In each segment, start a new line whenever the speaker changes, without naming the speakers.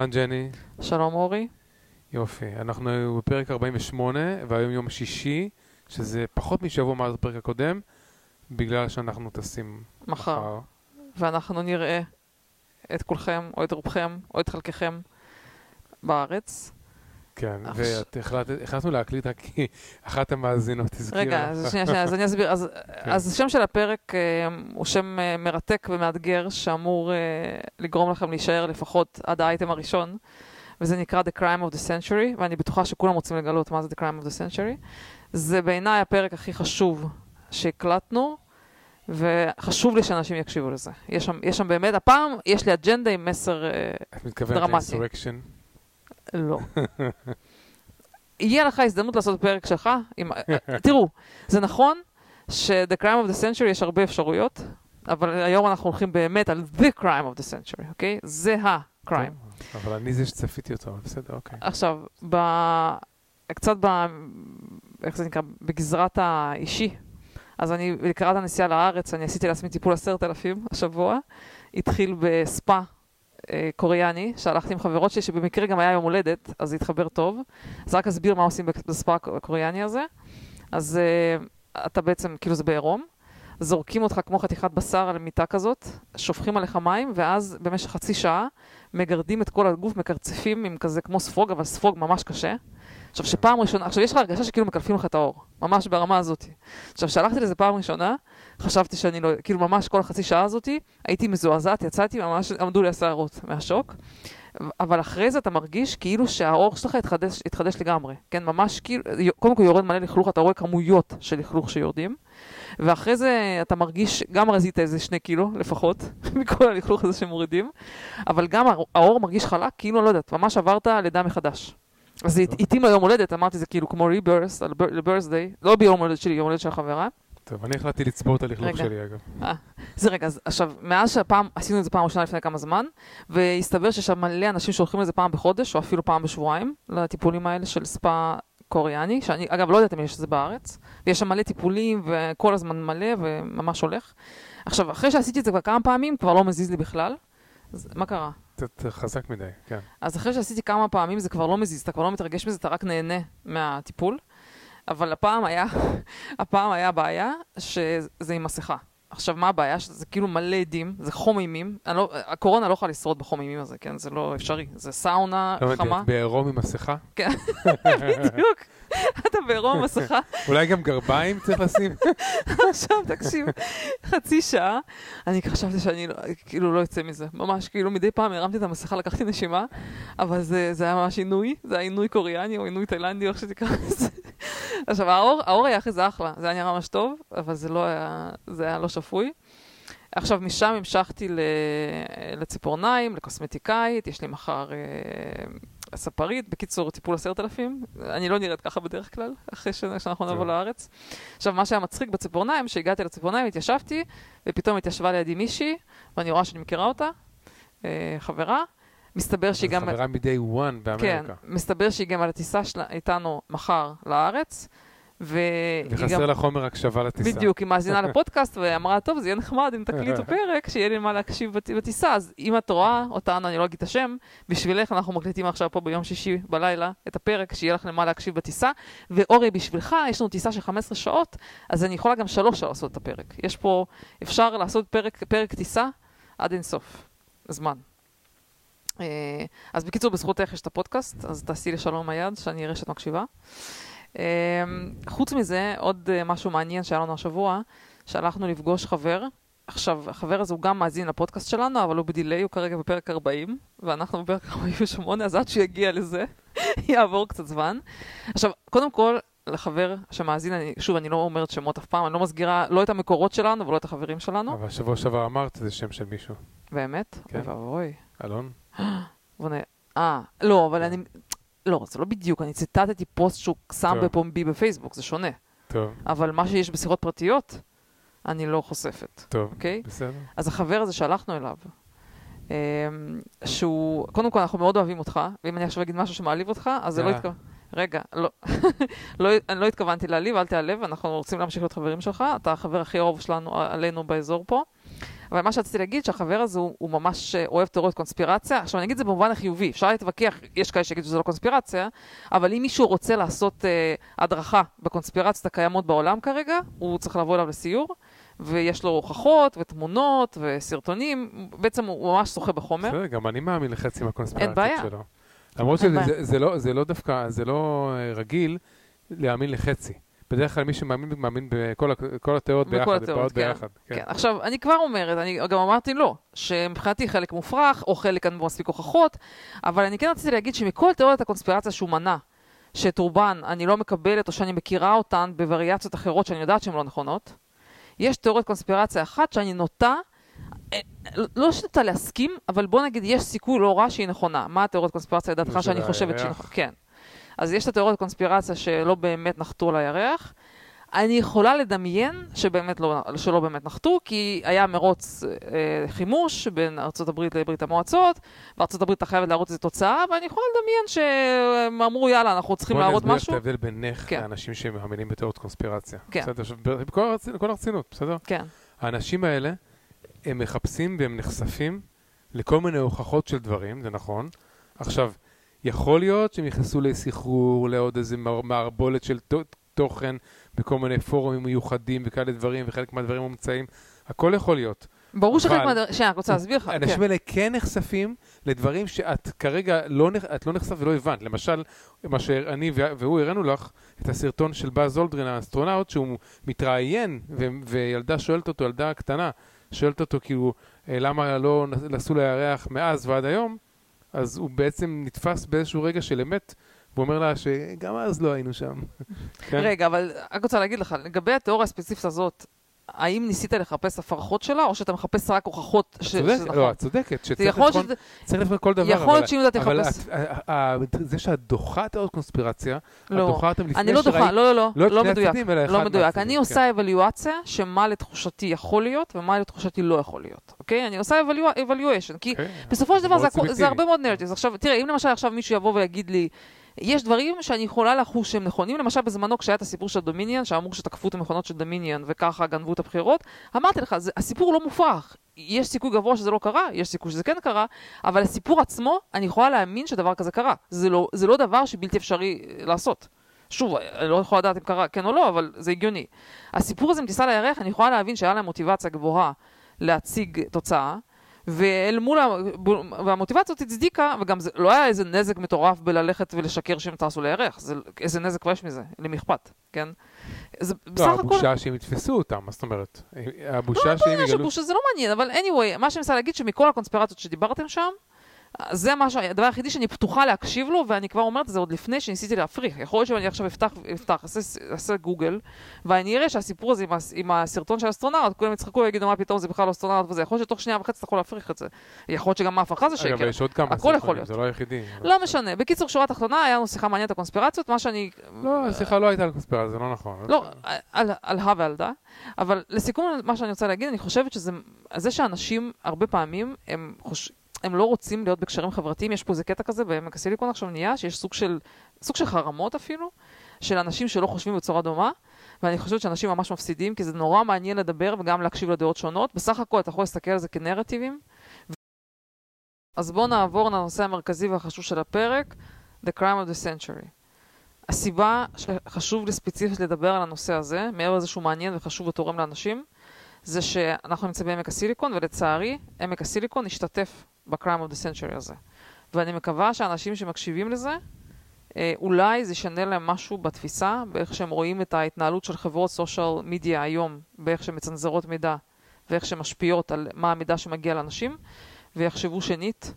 אהלן ג'ני,
שלום אורי.
יופי. אנחנו בפרק 48, והיום יום שישי, שזה פחות משבוע מאז הפרק הקודם, בגלל שאנחנו טסים
מחר. ואנחנו נראה את כולכם, או את רובכם, או את חלקכם בארץ.
כן,
עכשיו-
והחלטנו להקליט רק כי אחת המאזינות הזכירה.
רגע, אז שנייה, שנייה, אז אני אסביר. אז,
כן.
השם של הפרק אה, הוא שם אה, מרתק ומאתגר, שאמור אה, לגרום לכם להישאר לפחות עד האייטם הראשון, וזה נקרא The Crime of the Century, ואני בטוחה שכולם רוצים לגלות מה זה The Crime of the Century. זה בעיניי הפרק הכי חשוב שהקלטנו, וחשוב לי שאנשים יקשיבו לזה. יש שם, יש שם באמת, הפעם יש לי אג'נדה עם מסר... אה,
את מתכוונת
דרמטי.
לאינסורקשן?
לא. יהיה לך הזדמנות לעשות פרק שלך. עם... תראו, זה נכון ש-The Crime of the Century יש הרבה אפשרויות, אבל היום אנחנו הולכים באמת על The Crime of the Century, אוקיי? זה ה-crime.
אבל אני זה שצפיתי אותו, אבל בסדר, אוקיי.
עכשיו, ב... קצת ב... איך זה נקרא? בגזרת האישי. אז אני, לקראת הנסיעה לארץ, אני עשיתי לעצמי טיפול עשרת אלפים השבוע. התחיל בספה אה, קוריאני, שהלכתי עם חברות שלי, שבמקרה גם היה יום הולדת, אז זה התחבר טוב. אז רק אסביר מה עושים בספה הקוריאני הזה. אז אה, אתה בעצם, כאילו זה בעירום, זורקים אותך כמו חתיכת בשר על מיטה כזאת, שופכים עליך מים, ואז במשך חצי שעה מגרדים את כל הגוף, מקרצפים עם כזה כמו ספוג, אבל ספוג ממש קשה. עכשיו, שפעם ראשונה, עכשיו יש לך הרגשה שכאילו מקלפים לך את האור, ממש ברמה הזאת. עכשיו, כשהלכתי לזה פעם ראשונה, חשבתי שאני לא, כאילו ממש כל החצי שעה הזאתי, הייתי מזועזעת, יצאתי, ממש עמדו לי השערות מהשוק. אבל אחרי זה אתה מרגיש כאילו שהאור שלך התחדש, התחדש לגמרי. כן, ממש כאילו, קודם כל יורד מלא לכלוך, אתה רואה כמויות של לכלוך שיורדים. ואחרי זה אתה מרגיש, גם רזית איזה שני קילו לפחות, מכל הלכלוך הזה שמורידים, אבל גם האור מרגיש חלק, כאילו, לא יודעת, ממש עברת לידה מחדש. אז זה התאים ליום הולדת, אמרתי זה כאילו כמו ריברס, על ברסדיי, לא ביום הולדת שלי, יום הולדת של החברה.
טוב, אני החלטתי לצבור את הלכלוך
רגע.
שלי, אגב.
זה רגע, אז עכשיו, מאז שהפעם, עשינו את זה פעם ראשונה לפני כמה זמן, והסתבר שיש שם מלא אנשים שהולכים לזה פעם בחודש, או אפילו פעם בשבועיים, לטיפולים האלה של ספא קוריאני, שאני, אגב, לא יודעת אם יש את זה בארץ, ויש שם מלא טיפולים, וכל הזמן מלא, וממש הולך. עכשיו, אחרי שעשיתי את זה כבר כמה פעמים, כבר לא מזיז לי בכלל. אז מה קרה?
קצת חזק מדי, כן.
אז אחרי שעשיתי כמה פעמים זה כבר לא מזיז, אתה כבר לא מתרגש מזה, אתה רק נהנה מהטיפול. אבל הפעם היה, הפעם היה בעיה שזה עם מסכה. עכשיו, מה הבעיה? שזה כאילו מלא עדים, זה חום אימים. לא, הקורונה לא יכולה לשרוד בחום אימים הזה, כן? זה לא אפשרי. זה סאונה
לא
חמה.
את בעירום עם מסכה?
בדיוק. אתה בעירום מסכה.
אולי גם גרביים צריך לשים?
עכשיו, תקשיב, חצי שעה, אני חשבתי שאני לא, כאילו לא אצא מזה. ממש, כאילו מדי פעם הרמתי את המסכה, לקחתי נשימה, אבל זה, זה היה ממש עינוי, זה היה עינוי קוריאני או עינוי תאילנדי, או איך שתקרא לזה. עכשיו, האור, האור היה אחרי זה אחלה, זה היה נראה ממש טוב, אבל זה לא היה, זה היה לא שפוי. עכשיו, משם המשכתי ל- לציפורניים, לקוסמטיקאית, יש לי מחר אה, ספרית, בקיצור, טיפול עשרת אלפים. אני לא נראית ככה בדרך כלל, אחרי שאנחנו נבוא. לארץ. עכשיו, מה שהיה מצחיק בציפורניים, שהגעתי לציפורניים, התיישבתי, ופתאום התיישבה לידי מישהי, ואני רואה שאני מכירה אותה, אה, חברה. מסתבר שהיא גם...
חברה מ-day one
כן,
באמריקה.
מסתבר שהיא גם על הטיסה שלה איתנו מחר לארץ, והיא
וחסר לה חומר הקשבה לטיסה.
בדיוק, היא מאזינה לפודקאסט ואמרה, טוב, זה יהיה נחמד אם תקליטו פרק, שיהיה לי מה להקשיב בת- בטיסה. אז אם את רואה אותנו, אני לא אגיד את השם, בשבילך אנחנו מקליטים עכשיו פה ביום שישי בלילה את הפרק, שיהיה לך למה להקשיב בטיסה. ואורי, בשבילך, יש לנו טיסה של 15 שעות, אז אני יכולה גם שלוש שעות לעשות את הפרק. יש פה, אפשר לעשות פרק, פרק טיסה עד אינסוף, זמן. אה, אז בקיצור, בזכותך יש את הפודקאסט, אז תעשי לי שלום היד, שאני אראה שאת מקשיבה. אמ, חוץ מזה, עוד אה, משהו מעניין שהיה לנו השבוע, שהלכנו לפגוש חבר. עכשיו, החבר הזה הוא גם מאזין לפודקאסט שלנו, אבל הוא בדיליי, הוא כרגע בפרק 40, ואנחנו בפרק 48, אז עד שהוא יגיע לזה, יעבור קצת זמן. עכשיו, קודם כל, לחבר שמאזין, אני, שוב, אני לא אומרת שמות אף פעם, אני לא מסגירה לא את המקורות שלנו ולא את החברים שלנו.
אבל שבוע שעבר אמרת זה שם של מישהו.
באמת?
כן.
אוי ואבוי.
אלון?
נ... אה, לא, אבל אני... לא, זה לא בדיוק, אני ציטטתי פוסט שהוא שם
טוב.
בפומבי בפייסבוק, זה שונה.
טוב,
אבל מה שיש בשיחות פרטיות, אני לא חושפת,
טוב,
אוקיי?
בסדר.
אז החבר הזה שהלכנו אליו, אמ, שהוא, קודם כל אנחנו מאוד אוהבים אותך, ואם אני עכשיו אגיד משהו שמעליב אותך, אז זה לא
אה.
התכוון. רגע, לא, לא, אני לא התכוונתי להעליב, אל תיעלב, אנחנו רוצים להמשיך להיות חברים שלך, אתה החבר הכי אהוב שלנו, עלינו באזור פה. אבל מה שרציתי להגיד, שהחבר הזה הוא, הוא ממש אה, אוהב תיאוריות קונספירציה. עכשיו, אני אגיד את זה במובן החיובי, אפשר להתווכח, יש כאלה שיגידו שזה לא קונספירציה, אבל אם מישהו רוצה לעשות אה, הדרכה בקונספירציות הקיימות בעולם כרגע, הוא צריך לבוא אליו לסיור, ויש לו הוכחות ותמונות וסרטונים, בעצם הוא ממש שוחה בחומר.
בסדר, גם אני מאמין לחצי מהקונספירציות
בעיה.
שלו. למרות
אין
שזה
בעיה.
זה- זה לא- זה לא דווקא, זה לא אה, רגיל להאמין לחצי. בדרך כלל מי שמאמין, מאמין בכל כל התיאוריות
בכל
ביחד,
התיאוריות,
באות
כן.
ביחד.
כן. עכשיו, אני כבר אומרת, אני גם אמרתי לא, שמבחינתי חלק מופרך, או חלק אין בו מספיק הוכחות, אבל אני כן רציתי להגיד שמכל תיאוריית הקונספירציה שהוא מנה, שאת רובן אני לא מקבלת, או שאני מכירה אותן בווריאציות אחרות שאני יודעת שהן לא נכונות, יש תיאוריית קונספירציה אחת שאני נוטה, אה, לא שנוטה להסכים, אבל בוא נגיד, יש סיכוי לא רע שהיא נכונה. מה התיאוריית קונספירציה לדעתך שאני חושבת שהיא? נכונה? כן. אז יש את התיאוריית קונספירציה שלא באמת נחתו על הירח. אני יכולה לדמיין שבאמת לא, שלא באמת נחתו, כי היה מרוץ אה, חימוש בין ארה"ב לברית המועצות, וארה"ב חייבת להראות איזו תוצאה, ואני יכולה לדמיין שהם אמרו, יאללה, אנחנו צריכים להראות
בוא
משהו.
נסביר את ההבדל בינך
כן.
לאנשים שמאמינים בתיאוריות קונספירציה.
כן.
בסדר, עכשיו, בכל בכל הרצינות, בסדר?
כן,
האנשים האלה, הם מחפשים והם נחשפים לכל מיני הוכחות של דברים, זה נכון. עכשיו, יכול להיות שהם נכנסו לסחרור, לעוד איזה מערבולת של תוכן בכל מיני פורומים מיוחדים וכאלה דברים, וחלק מהדברים מומצאים. הכל יכול להיות.
ברור שחלק מהדברים, שנייה, אני רוצה להסביר לך.
האנשים
כן.
האלה כן נחשפים לדברים שאת כרגע לא, את לא נחשף ולא הבנת. למשל, מה שאני וה- והוא הראינו לך, את הסרטון של באז אולדרין, האסטרונאוט, שהוא מתראיין, ו- וילדה שואלת אותו, ילדה קטנה, שואלת אותו כאילו, אה, למה לא נסעו לירח מאז ועד היום, אז הוא בעצם נתפס באיזשהו רגע של אמת, והוא אומר לה שגם אז לא היינו שם. כן?
רגע, אבל רק רוצה להגיד לך, לגבי התיאוריה הספציפית הזאת, האם ניסית לחפש הפרחות שלה, או שאתה מחפש רק הוכחות ש-
את צודקת,
שזה
לא,
נכון?
את צודקת, שצריך לבחון,
שזה-
צריך לבחון כל דבר.
יכול
אבל-
להיות שאם אתה
אבל
תחפש...
את- ה- זה שאת דוחה תיאוריות קונספירציה, את
לא,
דוחה אותם לפני
אני לא דוחה,
שראית-
לא, לא, לא,
לא את
לא מדויק.
אחד
לא מדויק. אני
כן.
עושה אבליואציה שמה לתחושתי יכול להיות ומה לתחושתי לא יכול להיות, אוקיי? אני עושה evaluation, כי
אוקיי,
בסופו של דבר זה. הרבה מאוד נרטיבס. עכשיו, תראה, אם למשל עכשיו מישהו יבוא ויגיד לי, יש דברים שאני יכולה לחוש שהם נכונים, למשל בזמנו כשהיה את הסיפור של דומיניאן, שאמרו שתקפו את המכונות של דומיניאן וככה גנבו את הבחירות, אמרתי לך, זה, הסיפור לא מופרך. יש סיכוי גבוה שזה לא קרה, יש סיכוי שזה כן קרה, אבל הסיפור עצמו, אני יכולה להאמין שדבר כזה קרה. זה לא, זה לא דבר שבלתי אפשרי אה, לעשות. שוב, אני לא יכולה לדעת אם קרה כן או לא, אבל זה הגיוני. הסיפור הזה עם טיסה לירח, אני יכולה להבין שהיה להם מוטיבציה גבוהה להציג תוצאה, ואל מול, הזאת הצדיקה, וגם זה לא היה איזה נזק מטורף בללכת ולשקר שהם טסו לירח, זה, איזה נזק כבר יש מזה, למי אכפת, כן? זה בסך
לא,
הכל...
הבושה שהם יתפסו אותם, מה זאת אומרת? הבושה
לא,
שהם
לא,
יגלו...
שבוש, שזה לא מעניין, אבל anyway, מה שאני מנסה להגיד שמכל הקונספירציות שדיברתם שם, זה מה ש... הדבר היחידי שאני פתוחה להקשיב לו, ואני כבר אומרת את זה עוד לפני שניסיתי להפריך. יכול להיות שאני עכשיו אפתח, אפתח, אעשה, אעשה גוגל, ואני אראה שהסיפור הזה עם, הס- עם הסרטון של האסטרונאוט, כולם יצחקו ויגידו מה פתאום זה בכלל לא אסטרונאוט וזה. יכול להיות שתוך שנייה וחצי אתה יכול להפריך את זה. יכול להיות שגם ההפרחה זה שקר.
אגב, יש עוד כמה סרטונים. זה לא היחידי.
לא משנה. בקיצור, שורה תחתונה, היה לנו שיחה מעניינת על קונספירציות, מה שאני...
לא, סליחה, לא הייתה על קונספירציה, זה לא נכון.
לא, על, על הא ועל דא, אבל לסיכום מה שאני רוצה להגיד, אני חושבת שזה זה שאנשים הרבה פעמים הם, חוש, הם לא רוצים להיות בקשרים חברתיים, יש פה איזה קטע כזה בעמק הסיליקון עכשיו נהיה, שיש סוג של, סוג של חרמות אפילו, של אנשים שלא חושבים בצורה דומה, ואני חושבת שאנשים ממש מפסידים, כי זה נורא מעניין לדבר וגם להקשיב לדעות שונות. בסך הכל אתה יכול להסתכל על זה כנרטיבים. אז בואו נעבור לנושא המרכזי והחשוב של הפרק, The Crime of the Century. הסיבה שחשוב לי ספציפית לדבר על הנושא הזה, מעבר לזה שהוא מעניין וחשוב ותורם לאנשים, זה שאנחנו נמצאים בעמק הסיליקון, ולצערי, עמק הסיליקון השתתף ב-Crime of the Century הזה. ואני מקווה שאנשים שמקשיבים לזה, אה, אולי זה ישנה להם משהו בתפיסה, באיך שהם רואים את ההתנהלות של חברות סושיאל מדיה היום, באיך שהן מצנזרות מידע, ואיך שהן משפיעות על מה המידע שמגיע לאנשים, ויחשבו שנית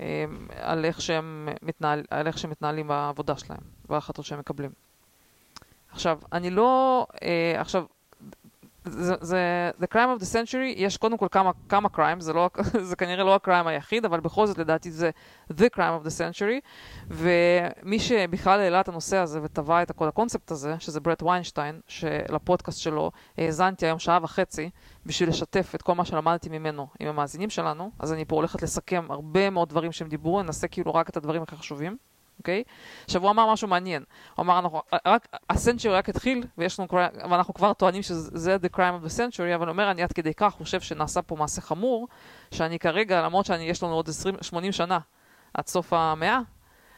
אה, על איך שהם, מתנהל, על איך שהם מתנהלים בעבודה שלהם, וההחלטות שהם מקבלים. עכשיו, אני לא... אה, עכשיו, זה, The Crime of the Century, יש קודם כל כמה, כמה crimes, זה, לא, זה כנראה לא הקריים היחיד, אבל בכל זאת לדעתי זה The Crime of the Century, ומי שבכלל העלה את הנושא הזה וטבע את כל הקונספט הזה, שזה ברט ויינשטיין, שלפודקאסט שלו האזנתי היום שעה וחצי בשביל לשתף את כל מה שלמדתי ממנו עם המאזינים שלנו, אז אני פה הולכת לסכם הרבה מאוד דברים שהם דיברו, ננסה כאילו רק את הדברים הכי חשובים. אוקיי? עכשיו, הוא אמר משהו מעניין. הוא אמר, אנחנו, רק, הסנצ'רי רק התחיל, ויש לנו, כבר- ואנחנו כבר טוענים שזה the crime of the century, אבל הוא אומר, אני עד כדי כך חושב שנעשה פה מעשה חמור, שאני כרגע, למרות שיש לנו עוד 20, 80 שנה עד סוף המאה,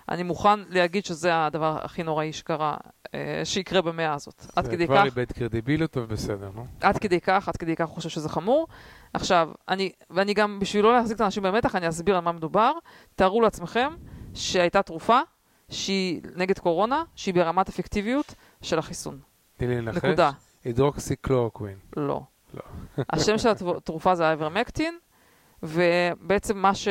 אני מוכן להגיד שזה הדבר הכי נוראי שקרה, אה, שיקרה במאה הזאת. עד
זה
כדי
כבר
כך,
איבד קרדיביליות, אבל בסדר, נו.
עד כדי כך, עד כדי כך חושב שזה חמור. עכשיו, אני, ואני גם, בשביל לא להחזיק את האנשים במתח, אני אסביר על מה מדובר. תארו לעצמכם שהייתה תרופה שהיא נגד קורונה, שהיא ברמת אפקטיביות של החיסון.
תני לי לנחש.
נקודה.
הידרוקסי קלורקווין.
לא.
לא.
השם של התרופה זה האיברמקטין, ובעצם מה ש...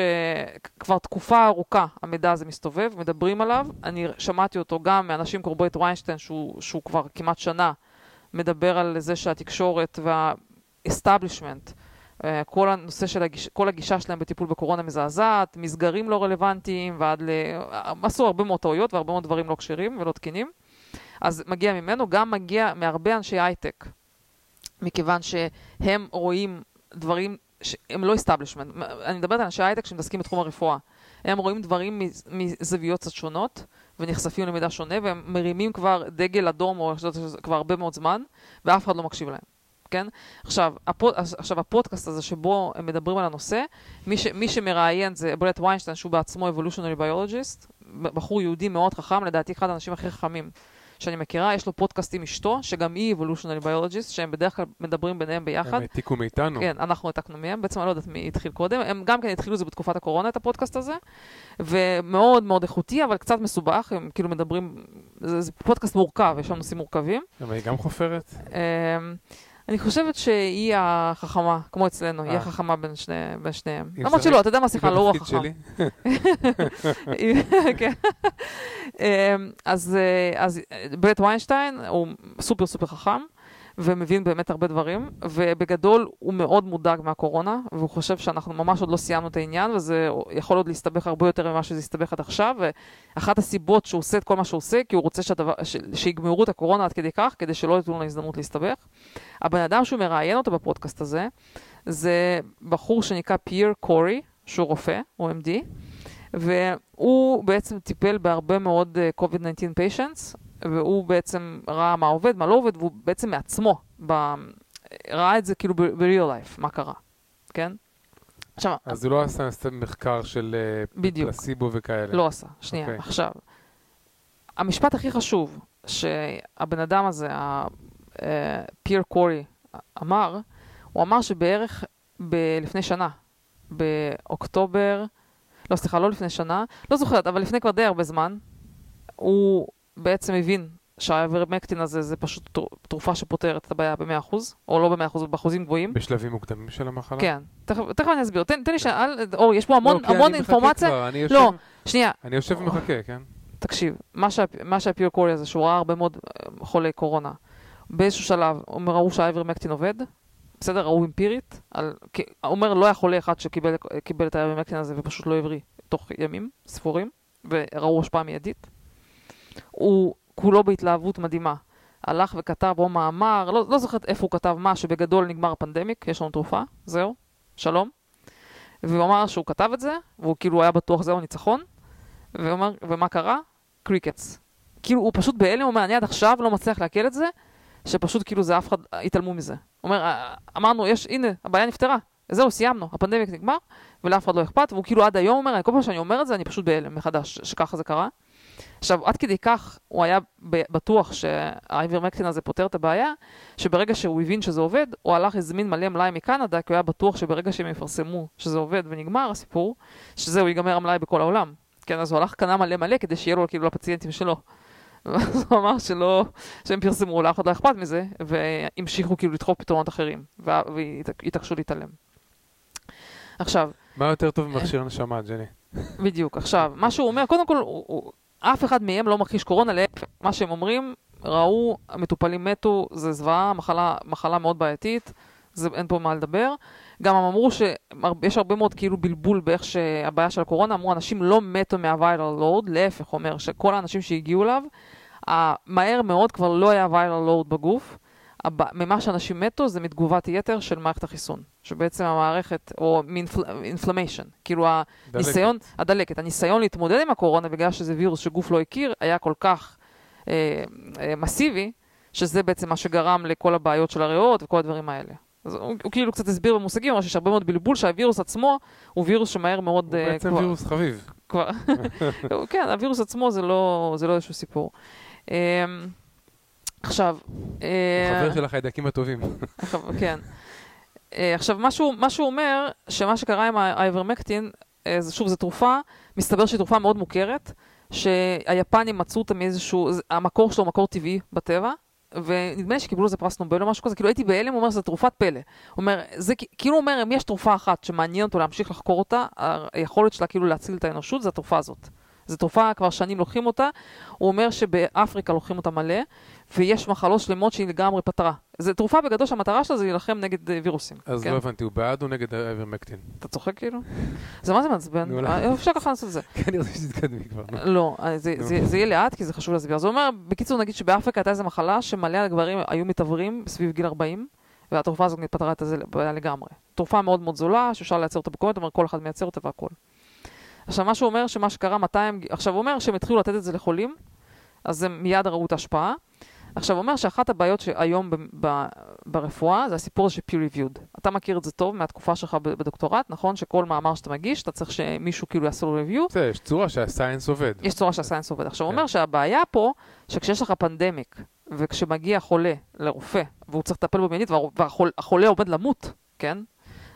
כבר תקופה ארוכה המידע הזה מסתובב, מדברים עליו. אני שמעתי אותו גם מאנשים כמו ברט ויינשטיין, שהוא, שהוא כבר כמעט שנה מדבר על זה שהתקשורת וה-establishment, כל הנושא של הגיש... כל הגישה שלהם בטיפול בקורונה מזעזעת, מסגרים לא רלוונטיים, ועד ל... עשו הרבה מאוד טעויות והרבה מאוד דברים לא כשרים ולא תקינים. אז מגיע ממנו, גם מגיע מהרבה אנשי הייטק, מכיוון שהם רואים דברים שהם לא establishment. אני מדברת על אנשי הייטק שמתעסקים בתחום הרפואה. הם רואים דברים מז- מזוויות קצת שונות, ונחשפים למידע שונה, והם מרימים כבר דגל אדום, או כבר הרבה מאוד זמן, ואף אחד לא מקשיב להם. כן? עכשיו, הפוד, עכשיו הפודקאסט הזה שבו הם מדברים על הנושא, מי, ש, מי שמראיין זה ברט ויינשטיין, שהוא בעצמו evolutionary biologist, בחור יהודי מאוד חכם, לדעתי אחד האנשים הכי חכמים שאני מכירה, יש לו פודקאסט עם אשתו, שגם היא evolutionary biologist, שהם בדרך כלל מדברים ביניהם ביחד.
הם העתיקו מאיתנו.
כן, אנחנו העתקנו מהם, בעצם אני לא יודעת מי התחיל קודם, הם גם כן התחילו את זה בתקופת הקורונה, את הפודקאסט הזה, ומאוד מאוד איכותי, אבל קצת מסובך, הם כאילו מדברים, זה, זה פודקאסט מורכב, יש שם נושאים מורכבים.
אבל היא גם חופרת?
אני חושבת שהיא החכמה, כמו אצלנו, היא
אה.
החכמה בין, שני, בין שניהם. למרות שלא, אתה יודע מה, סליחה, לא הוא החכם. כן. אמ, אז, אה, אז אה, ברט ויינשטיין הוא סופר סופר חכם. ומבין באמת הרבה דברים, ובגדול הוא מאוד מודאג מהקורונה, והוא חושב שאנחנו ממש עוד לא סיימנו את העניין, וזה יכול עוד להסתבך הרבה יותר ממה שזה הסתבך עד עכשיו, ואחת הסיבות שהוא עושה את כל מה שהוא עושה, כי הוא רוצה שהדבר, ש, שיגמרו את הקורונה עד כדי כך, כדי שלא ייתנו לנו הזדמנות להסתבך. הבן אדם שהוא מראיין אותו בפודקאסט הזה, זה בחור שנקרא פיר קורי, שהוא רופא, הוא MD, והוא בעצם טיפל בהרבה מאוד אה, COVID-19 patients, והוא בעצם ראה מה עובד, מה לא עובד, והוא בעצם מעצמו ב... ראה את זה כאילו ב-real life, מה קרה, כן? עכשיו,
אז הוא לא עשה עשה מחקר של אה,
בדיוק,
פלסיבו וכאלה.
לא עשה. שנייה,
אוקיי.
עכשיו, המשפט הכי חשוב שהבן אדם הזה, פיר קורי, אמר, הוא אמר שבערך ב- לפני שנה, באוקטובר, לא סליחה, לא לפני שנה, לא זוכרת, אבל לפני כבר די הרבה זמן, הוא בעצם הבין שהאיברמקטין הזה זה פשוט תר- תרופה שפותרת את הבעיה ב-100%, או לא ב-100%, באחוזים גבוהים.
בשלבים מוקדמים של המחלה?
כן, תכף תכף אני אסביר. תן תן לי שנייה, אל- אור, יש פה המון
לא,
המון אינפורמציה.
כבר, אני יושב-
לא, שנייה,
אני יושב ומחכה, כן?
תקשיב, מה שה- מה שהפיור קורי הזה, שהוא ראה הרבה מאוד אה, חולי קורונה, באיזשהו שלב, הם ראו שהאיברמקטין עובד, בסדר, ראו אמפירית, על, אומר, לא היה חולה אחד שקיבל קיבל את האיברמקטין הזה ופשוט לא הבריא תוך ימים ספורים, וראו השפעה מיידית. הוא כולו בהתלהבות מדהימה. הלך וכתב או מאמר, לא, לא זוכרת איפה הוא כתב מה, שבגדול נגמר הפנדמיק, יש לנו תרופה, זהו, שלום. והוא אמר שהוא כתב את זה, והוא כאילו היה בטוח זהו ניצחון, והוא אומר, ומה קרה? קריקטס. כאילו, הוא פשוט בהלם, הוא אומר, אני עד עכשיו לא מצליח לעכל את זה, שפשוט כאילו זה אף אחד, התעלמו מזה. הוא אומר, "אה, אמרנו, יש, הנה, הבעיה נפתרה. זהו, סיימנו, הפנדמיק נגמר, ולאף אחד לא אכפת, והוא כאילו עד היום אומר, כל פעם שאני אומר את זה, אני פשוט בהלם מחדש, שככה זה קרה. עכשיו, עד כדי כך הוא היה בטוח שהאיברמקטין הזה פותר את הבעיה, שברגע שהוא הבין שזה עובד, הוא הלך, הזמין מלא מלאי מקנדה, כי הוא היה בטוח שברגע שהם יפרסמו שזה עובד ונגמר הסיפור, שזהו, ייגמר המלאי בכל העולם. כן, אז הוא הלך, קנה מלא מלא כדי שיהיה לו כאילו לפציינטים שלו. ואז הוא אמר שלא, שהם פרסמו, לאף אחד לא אכפת מזה, והמשיכו כאילו לדחוף פתרונות אחרים, וה- והתעקשו להתעלם. עכשיו,
מה יותר טוב ממכשיר נשמה, ג'ני?
בדיוק. עכשיו, מה שהוא אומר, קודם כל, הוא, הוא, אף אחד מהם לא מכחיש קורונה, להפך. מה שהם אומרים, ראו, המטופלים מתו, זה זוועה, מחלה, מחלה מאוד בעייתית, זה, אין פה מה לדבר. גם הם אמרו שיש הרבה מאוד כאילו בלבול באיך שהבעיה של הקורונה, אמרו, אנשים לא מתו מה-viral load, להפך, אומר שכל האנשים שהגיעו אליו, מהר מאוד כבר לא היה viral load בגוף. הבא, ממה שאנשים מתו זה מתגובת יתר של מערכת החיסון. שבעצם המערכת, או מאינפלמיישן, כאילו הניסיון, הדלקת, הניסיון להתמודד עם הקורונה בגלל שזה וירוס שגוף לא הכיר, היה כל כך אה, אה, מסיבי, שזה בעצם מה שגרם לכל הבעיות של הריאות וכל הדברים האלה. אז הוא, הוא כאילו קצת הסביר במושגים, אבל שיש הרבה מאוד בלבול שהווירוס עצמו הוא וירוס שמהר מאוד...
הוא uh, בעצם כבר, וירוס חביב.
כבר, כן, הווירוס עצמו זה לא, זה לא איזשהו סיפור. Um, עכשיו...
הוא uh, חבר של החיידקים הטובים.
כן. Uh, עכשיו, מה שהוא, אומר, שמה שקרה עם האיברמקטין, uh, שוב, זו תרופה, מסתבר שהיא תרופה מאוד מוכרת, שהיפנים מצאו אותה מאיזשהו, המקור שלו הוא מקור טבעי בטבע, ונדמה לי שקיבלו לזה פרס נובל או משהו כזה, כאילו הייתי בהלם, הוא אומר, זו תרופת פלא. הוא אומר, זה כאילו אומר, אם יש תרופה אחת שמעניין אותו להמשיך לחקור אותה, היכולת שלה כאילו להציל את האנושות, זה התרופה הזאת. זו תרופה, כבר שנים לוקחים אותה, הוא אומר שבאפריקה לוקחים אותה מלא, ויש מחלות שלמות שהיא לגמרי פתרה. זו תרופה בגדול שהמטרה שלה זה להילחם נגד אה, וירוסים.
אז כן? לא הבנתי, הוא בעד או נגד האיברמקטין?
אתה צוחק כאילו? זה מה זה מעצבן? אה, אפשר ככה לעשות את זה.
כן, אני רוצה שתתקדמי כבר.
לא, אה, זה יהיה לאט כי זה חשוב להסביר. זה אומר, בקיצור נגיד שבאפריקה הייתה איזו מחלה שמלא הגברים היו מתעוורים סביב גיל 40, והתרופה הזאת פתרה את זה לגמרי. תרופה מאוד מאוד זולה, שאפשר לייצר אותה בקומות, אומר כל אחד מייצר אותה והכל. עכשיו, מה שהוא אומר שמה שקרה 200, עכשיו הוא אומר שהם התחילו לתת את זה לחולים, אז הם מיד ראו את ההשפעה. עכשיו, הוא אומר שאחת הבעיות שהיום ב- ב- ברפואה זה הסיפור הזה של peer reviewed. אתה מכיר את זה טוב מהתקופה שלך בדוקטורט, נכון? שכל מאמר שאתה מגיש, אתה צריך שמישהו כאילו יעשה לו review.
זה, יש צורה שהסיינס עובד.
יש צורה שהסיינס עובד. עכשיו, הוא אומר כן. שהבעיה פה, שכשיש לך פנדמיק, וכשמגיע חולה לרופא, והוא צריך לטפל בו מיידית, והחולה עומד למות, כן?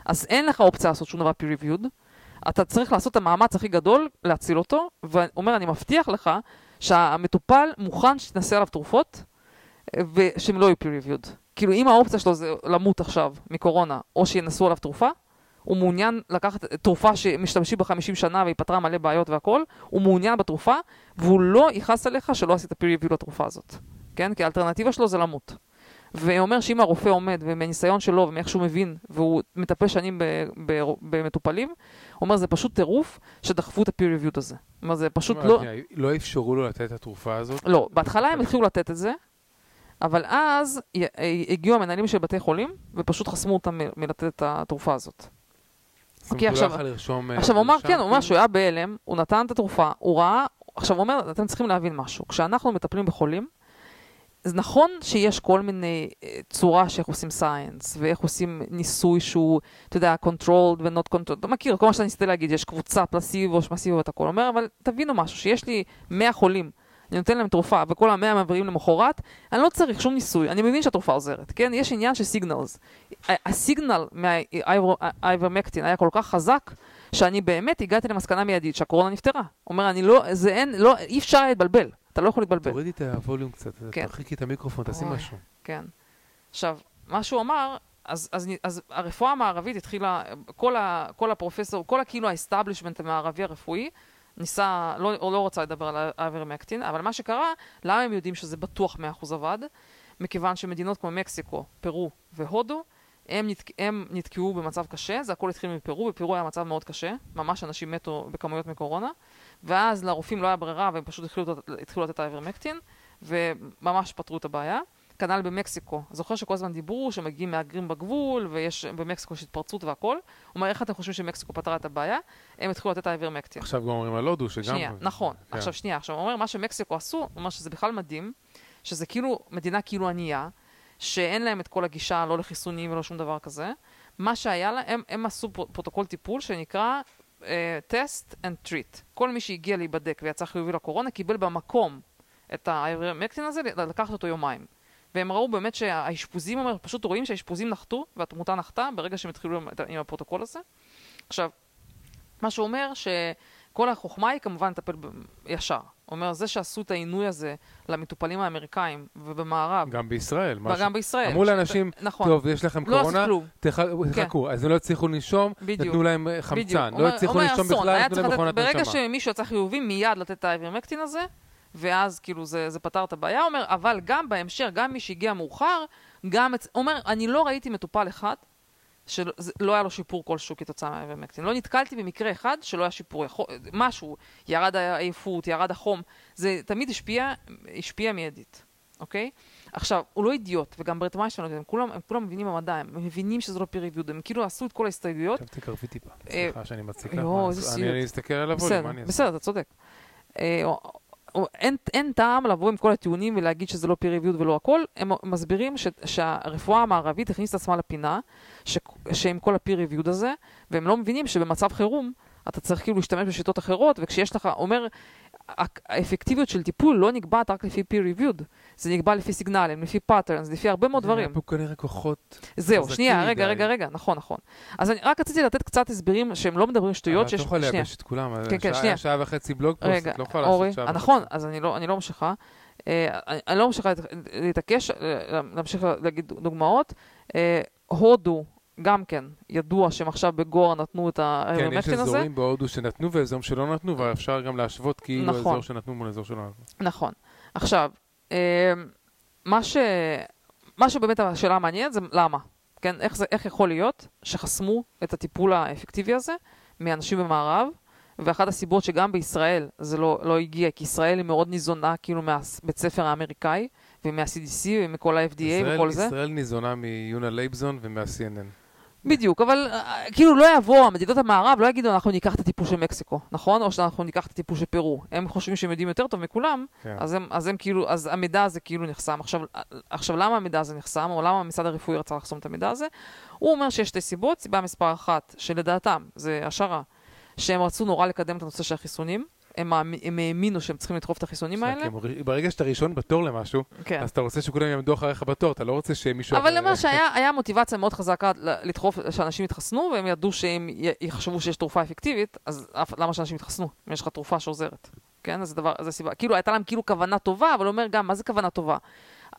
אז אין לך אופציה לעשות שום דבר peer reviewed. אתה צריך לעשות את המאמץ הכי גדול להציל אותו, ואומר, אני מבטיח לך שהמטופל מוכן שתנסה עליו תרופות, ושהם לא יהיו peer reviewed. כאילו, אם האופציה שלו זה למות עכשיו מקורונה, או שינסו עליו תרופה, הוא מעוניין לקחת תרופה שמשתמשים בה 50 שנה והיא פתרה מלא בעיות והכל, הוא מעוניין בתרופה, והוא לא יכעס עליך שלא עשית peer review לתרופה הזאת. כן? כי האלטרנטיבה שלו זה למות. ואומר שאם הרופא עומד, ומניסיון שלו, ומאיך שהוא מבין, והוא מטפל שנים במטופלים, אומר, זה פשוט טירוף שדחפו את ה-peer review הזה. זאת אומרת, זה פשוט לא...
לא אפשרו לו לתת את התרופה הזאת?
לא, בהתחלה הם התחילו לתת את זה, אבל אז הגיעו המנהלים של בתי חולים, ופשוט חסמו אותם מלתת את התרופה הזאת.
אוקיי, עכשיו,
אה, עכשיו הוא אמר, כן, הוא אמר שהוא היה בהלם, הוא נתן את התרופה, הוא ראה, עכשיו הוא אומר, אתם צריכים להבין משהו, כשאנחנו מטפלים בחולים, אז נכון שיש כל מיני אה, צורה שאיך עושים סייאנס, ואיך עושים ניסוי שהוא, אתה יודע, controlled ו-not controlled, אתה מכיר, כל מה שאתה ניסיתי להגיד, יש קבוצה פלסיבו, יש מסיבו ואת הכל אומר, אבל תבינו משהו, שיש לי 100 חולים, אני נותן להם תרופה, וכל המאה מעבירים למחרת, אני לא צריך שום ניסוי, אני מבין שהתרופה עוזרת, כן? יש עניין של סיגנלס. הסיגנל מהאייברמקטין היה כל כך חזק, שאני באמת הגעתי למסקנה מיידית שהקורונה נפתרה. אומר, אני לא, זה אין, לא, אי אפשר להתבלבל. אתה לא יכול להתבלבל.
תורידי את הווליום קצת, כן. תרחיקי את המיקרופון, תעשי משהו.
כן. עכשיו, מה שהוא אמר, אז, אז, אז הרפואה המערבית התחילה, כל, ה, כל הפרופסור, כל הכאילו ה establishment המערבי הרפואי, ניסה, לא, או לא רצה לדבר על האיברמקטין, אבל מה שקרה, למה הם יודעים שזה בטוח 100% עבד? מכיוון שמדינות כמו מקסיקו, פרו והודו, הם, נת, הם נתקעו במצב קשה, זה הכל התחיל מפרו, בפרו היה מצב מאוד קשה, ממש אנשים מתו בכמויות מקורונה, ואז לרופאים לא היה ברירה והם פשוט התחילו, התחילו לתת האיברמקטין, וממש פתרו את הבעיה. כנ"ל במקסיקו. זוכר שכל הזמן דיברו שמגיעים מהגרים בגבול, ויש במקסיקו יש התפרצות והכל. אומר, איך אתם חושבים שמקסיקו פתרה את הבעיה? הם התחילו לתת האיברמקטין.
עכשיו גם אומרים על הודו שגם...
שנייה, נכון. כן. עכשיו שנייה, עכשיו הוא אומר, מה שמקסיקו עשו, הוא אומר שזה בכלל מדהים, שזה כאילו מדינה כאילו ענייה, שאין להם את כל הגישה, לא לחיסונים ולא שום דבר כזה. מה שהיה להם, הם, הם עשו פרוטוקול טיפול שנקרא uh, and treat. כל מי שהגיע להיבדק ויצא חיובי לקורונה קיבל במקום את האיברמקטין הזה, לקחת אותו יומיים. והם ראו באמת שהאשפוזים, פשוט רואים שהאשפוזים נחתו והתמותה נחתה ברגע שהם התחילו עם הפרוטוקול הזה. עכשיו, מה שאומר שכל החוכמה היא כמובן לטפל ישר. אומר, זה שעשו את העינוי הזה למטופלים האמריקאים ובמערב.
גם בישראל.
וגם בישראל.
אמרו לאנשים, נכון. טוב, יש לכם
לא
קורונה, תחכו. כן. אז הם לא הצליחו לנשום, נתנו להם אה, חמצן. לא הצליחו לנשום בכלל, נתנו להם מכונת
נשמה. ברגע שמישהו יצא חיובי, מיד לתת את האיברמקטין הזה, ואז כאילו זה, זה פתר את הבעיה, הוא אומר, אבל גם בהמשך, גם מי שהגיע מאוחר, גם, הוא אומר, אני לא ראיתי מטופל אחד שלא היה לו שיפור כלשהו כתוצאה מהאיברמקטין. לא נתקלתי במקרה אחד שלא היה שיפור, יכול, משהו, ירד העייפות, ירד החום, זה תמיד השפיע, השפיע מיידית. אוקיי? עכשיו, הוא לא אידיוט, וגם ברט ויינשטיין, הם כולם, הם כולם מבינים במדע, הם מבינים שזה לא peer reviewed, הם כאילו עשו את כל ההסתייגויות.
עכשיו תקרבי טיפה.
אה,
סליחה שאני מציק לך.
לא.
אני אסתכל על הווליום, מה אני אעשה?
בסדר, אתה צודק. אין, אין טעם לבוא עם כל הטיעונים ולהגיד שזה לא peer reviewed ולא הכל, הם מסבירים ש, שהרפואה המערבית הכניסה את עצמה לפינה, ש, שעם כל ה-peer הזה, והם לא מבינים שבמצב חירום אתה צריך כאילו להשתמש בשיטות אחרות, וכשיש לך, אומר, האפקטיביות של טיפול לא נקבעת רק לפי peer reviewed, זה נקבע לפי סיגנלים, לפי patterns, לפי הרבה מאוד דברים.
פה כנראה כוחות.
זהו, שנייה. רגע, רגע, רגע, נכון, נכון. אז אני רק רציתי לתת קצת הסברים שהם לא מדברים שטויות,
אבל
שיש...
לא יכולה
שנייה.
לייבש את כולם.
כן, כן, שנייה.
שעה וחצי בלוג פוסט, את לא יכולה לעשות שעה וחצי.
נכון, אז אני לא, אני לא ממשיכה. אה, אני, לא ממשיכה להת- להתעקש, אה, להמשיך להגיד דוגמאות. אה, הודו, גם כן, ידוע שהם עכשיו בגור נתנו את
כן, יש
האיברמקטין הזה.
אזורים בהודו שנתנו ואזורים שלא נתנו, ואפשר גם להשוות כאילו
נכון.
אזור שנתנו מול אזור שלא נתנו.
נכון. עכשיו, אה, מה, ש... מה שבאמת השאלה המעניינת זה למה. כן, איך, זה, איך יכול להיות שחסמו את הטיפול האפקטיבי הזה מאנשים במערב, ואחת הסיבות שגם בישראל זה לא, לא הגיע, כי ישראל היא מאוד ניזונה כאילו מהבית ספר האמריקאי, ומה-CDC ומכל ה-FDA
ישראל-
וכל זה.
ישראל ניזונה מיונה לייבזון ומה-CNN.
בדיוק, אבל אה, כאילו לא יבוא, מדינות המערב לא יגידו אנחנו ניקח את הטיפול של מקסיקו, נכון? או שאנחנו ניקח את הטיפול של פרו. הם חושבים שהם יודעים יותר טוב מכולם,
כן.
אז הם, אז הם כאילו, אז המידע הזה כאילו נחסם. עכשיו, עכשיו למה המידע הזה נחסם, או למה המשרד הרפואי רצה לחסום את המידע הזה? הוא אומר שיש שתי סיבות. סיבה מספר אחת, שלדעתם, זה השערה, שהם רצו נורא לקדם את הנושא של החיסונים. הם, הם האמינו שהם צריכים לדחוף את החיסונים האלה.
הם- ברגע שאתה ראשון בתור למשהו,
כן.
אז אתה רוצה שכולם יעמדו אחריך בתור, אתה לא רוצה שמישהו...
אבל למה שהיה היה מוטיבציה מאוד חזקה לדחוף שאנשים יתחסנו, והם ידעו שהם יחשבו שיש תרופה אפקטיבית, אז למה שאנשים יתחסנו? אם יש לך תרופה שעוזרת. כן, אז זה דבר, זה סיבה. כאילו, הייתה להם כאילו כוונה טובה, אבל אומר גם, מה זה כוונה טובה?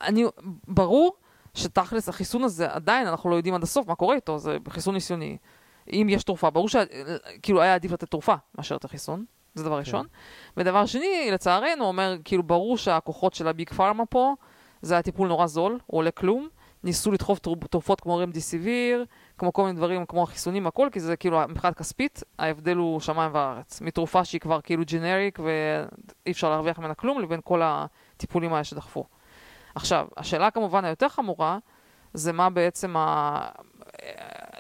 אני, ברור שתכלס החיסון הזה, עדיין אנחנו לא יודעים עד הסוף מה קורה איתו, זה חיסון ניסיוני. אם יש תרופה, ברור שכאילו היה עדיף לתת תרופה מאשר את החיסון, זה דבר ראשון. ודבר שני, לצערנו, הוא אומר, כאילו, ברור שהכוחות של הביג פארמה פה, זה היה טיפול נורא זול, הוא עולה כלום. ניסו לדחוף תרופ- תרופות כמו רמדיסיביר, כמו כל מיני דברים, כמו החיסונים, הכל, כי זה כאילו, מבחינת כספית, ההבדל הוא שמיים וארץ. מתרופה שהיא כבר כאילו ג'נריק ואי אפשר להרוויח ממנה כלום, לבין כל הטיפולים האלה שדחפו. עכשיו, השאלה כמובן היותר חמורה, זה מה בעצם ה...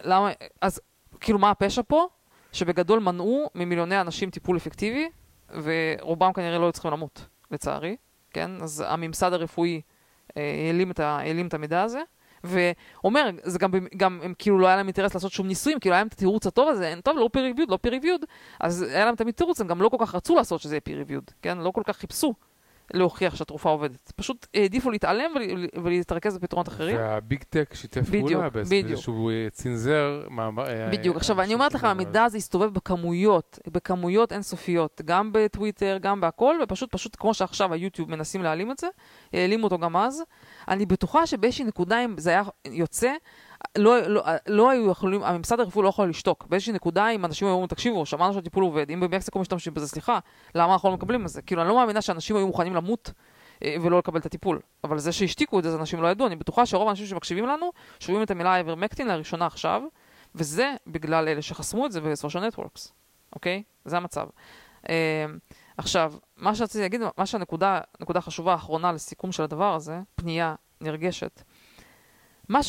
למה... אז כאילו, מה הפשע פה? שבגדול מנעו ממיליוני אנשים טיפול אפקטיבי, ורובם כנראה לא היו צריכים למות, לצערי, כן? אז הממסד הרפואי אה, העלים את, ה- העלים את המידע הזה, ואומר, זה גם, גם הם כאילו לא היה להם אינטרס לעשות שום ניסויים, כאילו היה להם את התירוץ הטוב הזה, אין, טוב, לא peer reviewed, לא peer reviewed, אז היה להם תמיד תירוץ, הם גם לא כל כך רצו לעשות שזה יהיה peer reviewed, כן? לא כל כך חיפשו להוכיח שהתרופה עובדת. פשוט העדיפו להתעלם ול- ולהתרכז בפתרונות אחרים.
והביג טק שיתף פעולה. שהוא אה, צנזר. אה,
בדיוק. עכשיו, אני אומרת לך, המידע הזה הסתובב בכמויות, בכמויות אינסופיות, גם בטוויטר, גם בהכל, ופשוט, פשוט כמו שעכשיו היוטיוב מנסים להעלים את זה, העלימו אותו גם אז. אני בטוחה שבאיזושהי נקודה, אם זה היה יוצא, לא, לא, לא היו יכולים, הממסד הרפואי לא יכול לשתוק. באיזושהי נקודה, אם אנשים היו אומרים, תקשיבו, שמענו שהטיפול עובד, אם במקסיקו משתמשים בזה, סליחה, למה אנחנו לא מקבלים את זה? כאילו, אני לא מאמינה שאנשים היו מוכנים למות. אה, ולא לקבל את הטיפול. אבל זה שהשתיקו את זה, אז אנשים לא ידעו. אני בטוחה שרוב האנשים שמקשיבים לנו, שומעים את המילה איברמקטין לראשונה עכשיו, וזה בגלל אלה שחסמו את זה ב-social networks, אוקיי? זה המצב. אה, עכשיו, מה שרציתי להגיד, מה שהנקודה, נקודה חשובה האחרונה לסיכום של הדבר הזה, פנייה נרגשת. מה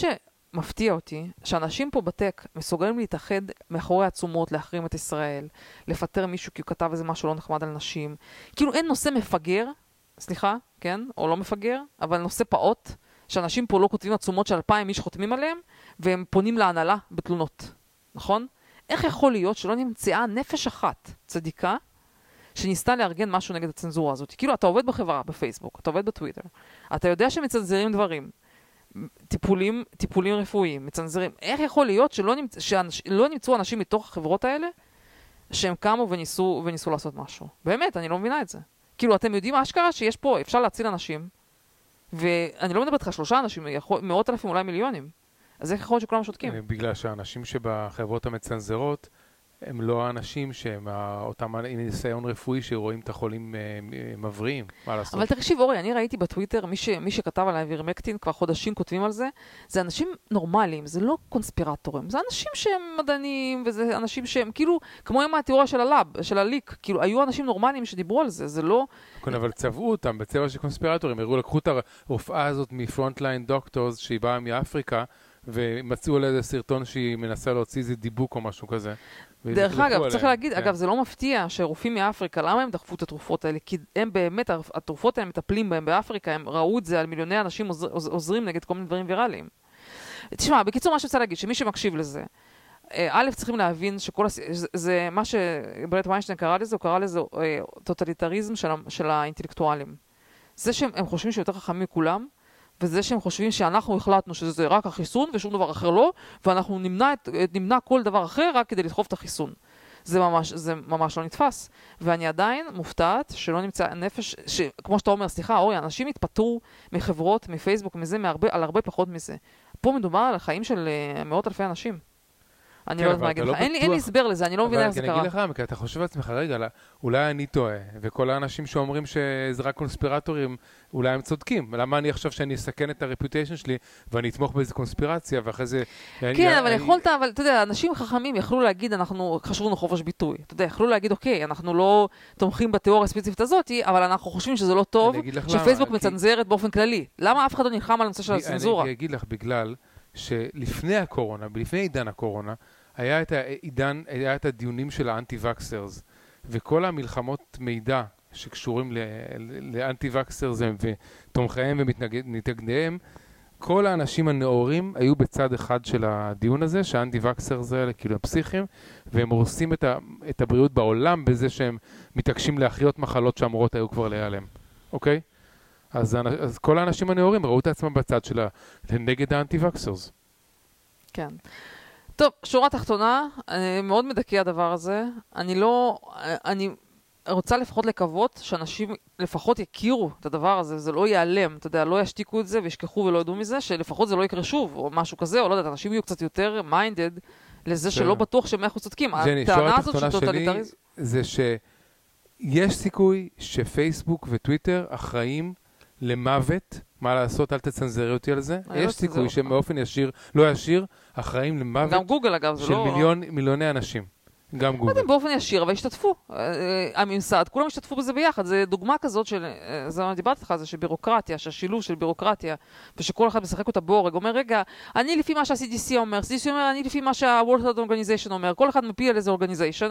שמפתיע אותי, שאנשים פה בטק מסוגלים להתאחד מאחורי עצומות, להחרים את ישראל, לפטר מישהו כי הוא כתב איזה משהו לא נחמד על נשים. כאילו אין נושא מפגר, סליחה, כן? או לא מפגר, אבל נושא פעוט, שאנשים פה לא כותבים עצומות של אלפיים איש חותמים עליהם, והם פונים להנהלה בתלונות, נכון? איך יכול להיות שלא נמצאה נפש אחת צדיקה שניסתה לארגן משהו נגד הצנזורה הזאת? כאילו, אתה עובד בחברה, בפייסבוק, אתה עובד בטוויטר, אתה יודע שמצנזרים דברים, טיפולים, טיפולים רפואיים, מצנזרים. איך יכול להיות שלא, נמצ... שאנש... לא נמצאו אנשים מתוך החברות האלה שהם קמו וניסו, וניסו לעשות משהו? באמת, אני לא מבינה את זה. כאילו, אתם יודעים אשכרה שיש פה, אפשר להציל אנשים, ואני לא מדברת איתך שלושה אנשים, יכול, מאות אלפים, אולי מיליונים. אז איך יכול להיות שכולם שותקים?
אה, בגלל שהאנשים שבחברות המצנזרות, הם לא האנשים שהם אותם עם ניסיון רפואי שרואים את החולים אה, אה, מבריאים, מה לעשות?
אבל תקשיב, אורי, אני ראיתי בטוויטר, מי, ש, מי שכתב על האווירמקטין, כבר חודשים כותבים על זה, זה אנשים נורמליים, זה לא קונספירטורים, זה אנשים שהם מדענים, וזה אנשים שהם כאילו, כמו עם התיאוריה של הלאב, של הליק, כאילו, היו אנשים נורמליים שדיברו על זה, זה לא...
כן, אבל צבעו אותם בצבע של קונספירטורים, הראו, לקחו את הרופאה הזאת מ Frontline Doctors, שהיא באה מאפריקה, ומצאו לה איזה סרטון שהיא מנסה להוציא איזה דיבוק או משהו כזה.
דרך אגב, צריך
עליהם,
להגיד,
כן.
אגב, זה לא מפתיע שרופאים מאפריקה, למה הם דחפו את התרופות האלה? כי הם באמת, התרופות האלה מטפלים בהם באפריקה, הם ראו את זה על מיליוני אנשים עוזר, עוז- עוזרים נגד כל מיני דברים ויראליים. תשמע, בקיצור, מה שאני רוצה להגיד, שמי שמקשיב לזה, אה, א', צריכים להבין שכל הס... זה, זה מה שברט ויינשטיין קרא לזה, הוא קרא לזה אה, טוטליטריזם של, של האינטלקטואלים. זה שהם הם חושבים שהם יותר חכמים מכולם, וזה שהם חושבים שאנחנו החלטנו שזה רק החיסון ושום דבר אחר לא, ואנחנו נמנע, את, נמנע כל דבר אחר רק כדי לדחוף את החיסון. זה ממש, זה ממש לא נתפס. ואני עדיין מופתעת שלא נמצא נפש, שכמו שאתה אומר, סליחה, אורי, אנשים התפטרו מחברות, מפייסבוק, מזה, מהרבה, על הרבה פחות מזה. פה מדובר על החיים של uh, מאות אלפי אנשים. אני
כן,
לא יודעת מה להגיד
אתה
לך.
לא
אין לי- הסבר לזה, אני לא מבינה איך זה
אבל אני
קרה.
אגיד לך, כי אתה חושב לעצמך, רגע, לא, אולי אני טועה, וכל האנשים שאומרים שזה רק קונספירטורים, אולי הם צודקים. למה אני עכשיו שאני אסכן את הרפיוטיישן שלי, ואני אתמוך באיזה קונספירציה, ואחרי זה...
כן, אבל יכולת, אבל אתה יודע, אנשים חכמים יכלו להגיד, אנחנו, חשוב לנו חופש ביטוי. אתה יודע, יכלו להגיד, אוקיי, אנחנו לא תומכים בתיאוריה הספציפית הזאת, אבל אנחנו חושבים שזה לא טוב, שפייסבוק מצנזרת באופן כללי. למה אף אחד לא נלחם על הנושא של הצנזורה?
אני אגיד לך, בגלל שלפני הקורונה, לפני עידן הקורונה, היה את העידן, היה את הדיונים של האנטי-וקסרס, וכל המלחמות מידע שקשורים לאנטי-וקסרס ותומכיהם ומתנגדיהם, כל האנשים הנאורים היו בצד אחד של הדיון הזה, שהאנטי-וקסרס האלה כאילו הם פסיכיים, והם הורסים את, ה, את הבריאות בעולם בזה שהם מתעקשים להחיות מחלות שאמורות היו כבר להיעלם, אוקיי? אז, אז כל האנשים הנאורים ראו את עצמם בצד של ה... נגד ה anti-vaxxers.
כן. טוב, שורה תחתונה, מאוד מדכא הדבר הזה. אני לא... אני רוצה לפחות לקוות שאנשים לפחות יכירו את הדבר הזה, זה לא ייעלם, אתה יודע, לא ישתיקו את זה וישכחו ולא ידעו מזה, שלפחות זה לא יקרה שוב, או משהו כזה, או לא יודעת, אנשים יהיו קצת יותר minded לזה שלא
בסדר.
בטוח שהם אנחנו צודקים. הטענה הזאת של טוטליטריזם...
זה שיש סיכוי שפייסבוק וטוויטר אחראים למוות, מה לעשות, אל תצנזרי אותי על זה.
לא
יש סיכוי
אותך.
שהם באופן ישיר, לא ישיר, אחראים למוות
גם גוגל אגב,
של
לא...
מיליון, מיליוני אנשים. גם
לא
גוגל.
יודע, באופן ישיר, אבל השתתפו. אה, אה, הממסד, כולם השתתפו בזה ביחד. זה דוגמה כזאת של, אה, זה מה דיברתי איתך, זה שבירוקרטיה, שהשילוב של בירוקרטיה, ושכל אחד משחק אותה בורג, אומר, רגע, אני לפי מה שה-CDC אומר, CDC אומר, אני לפי מה שה-World Health Organization אומר, כל אחד מפיל על איזה אורגניזיישן,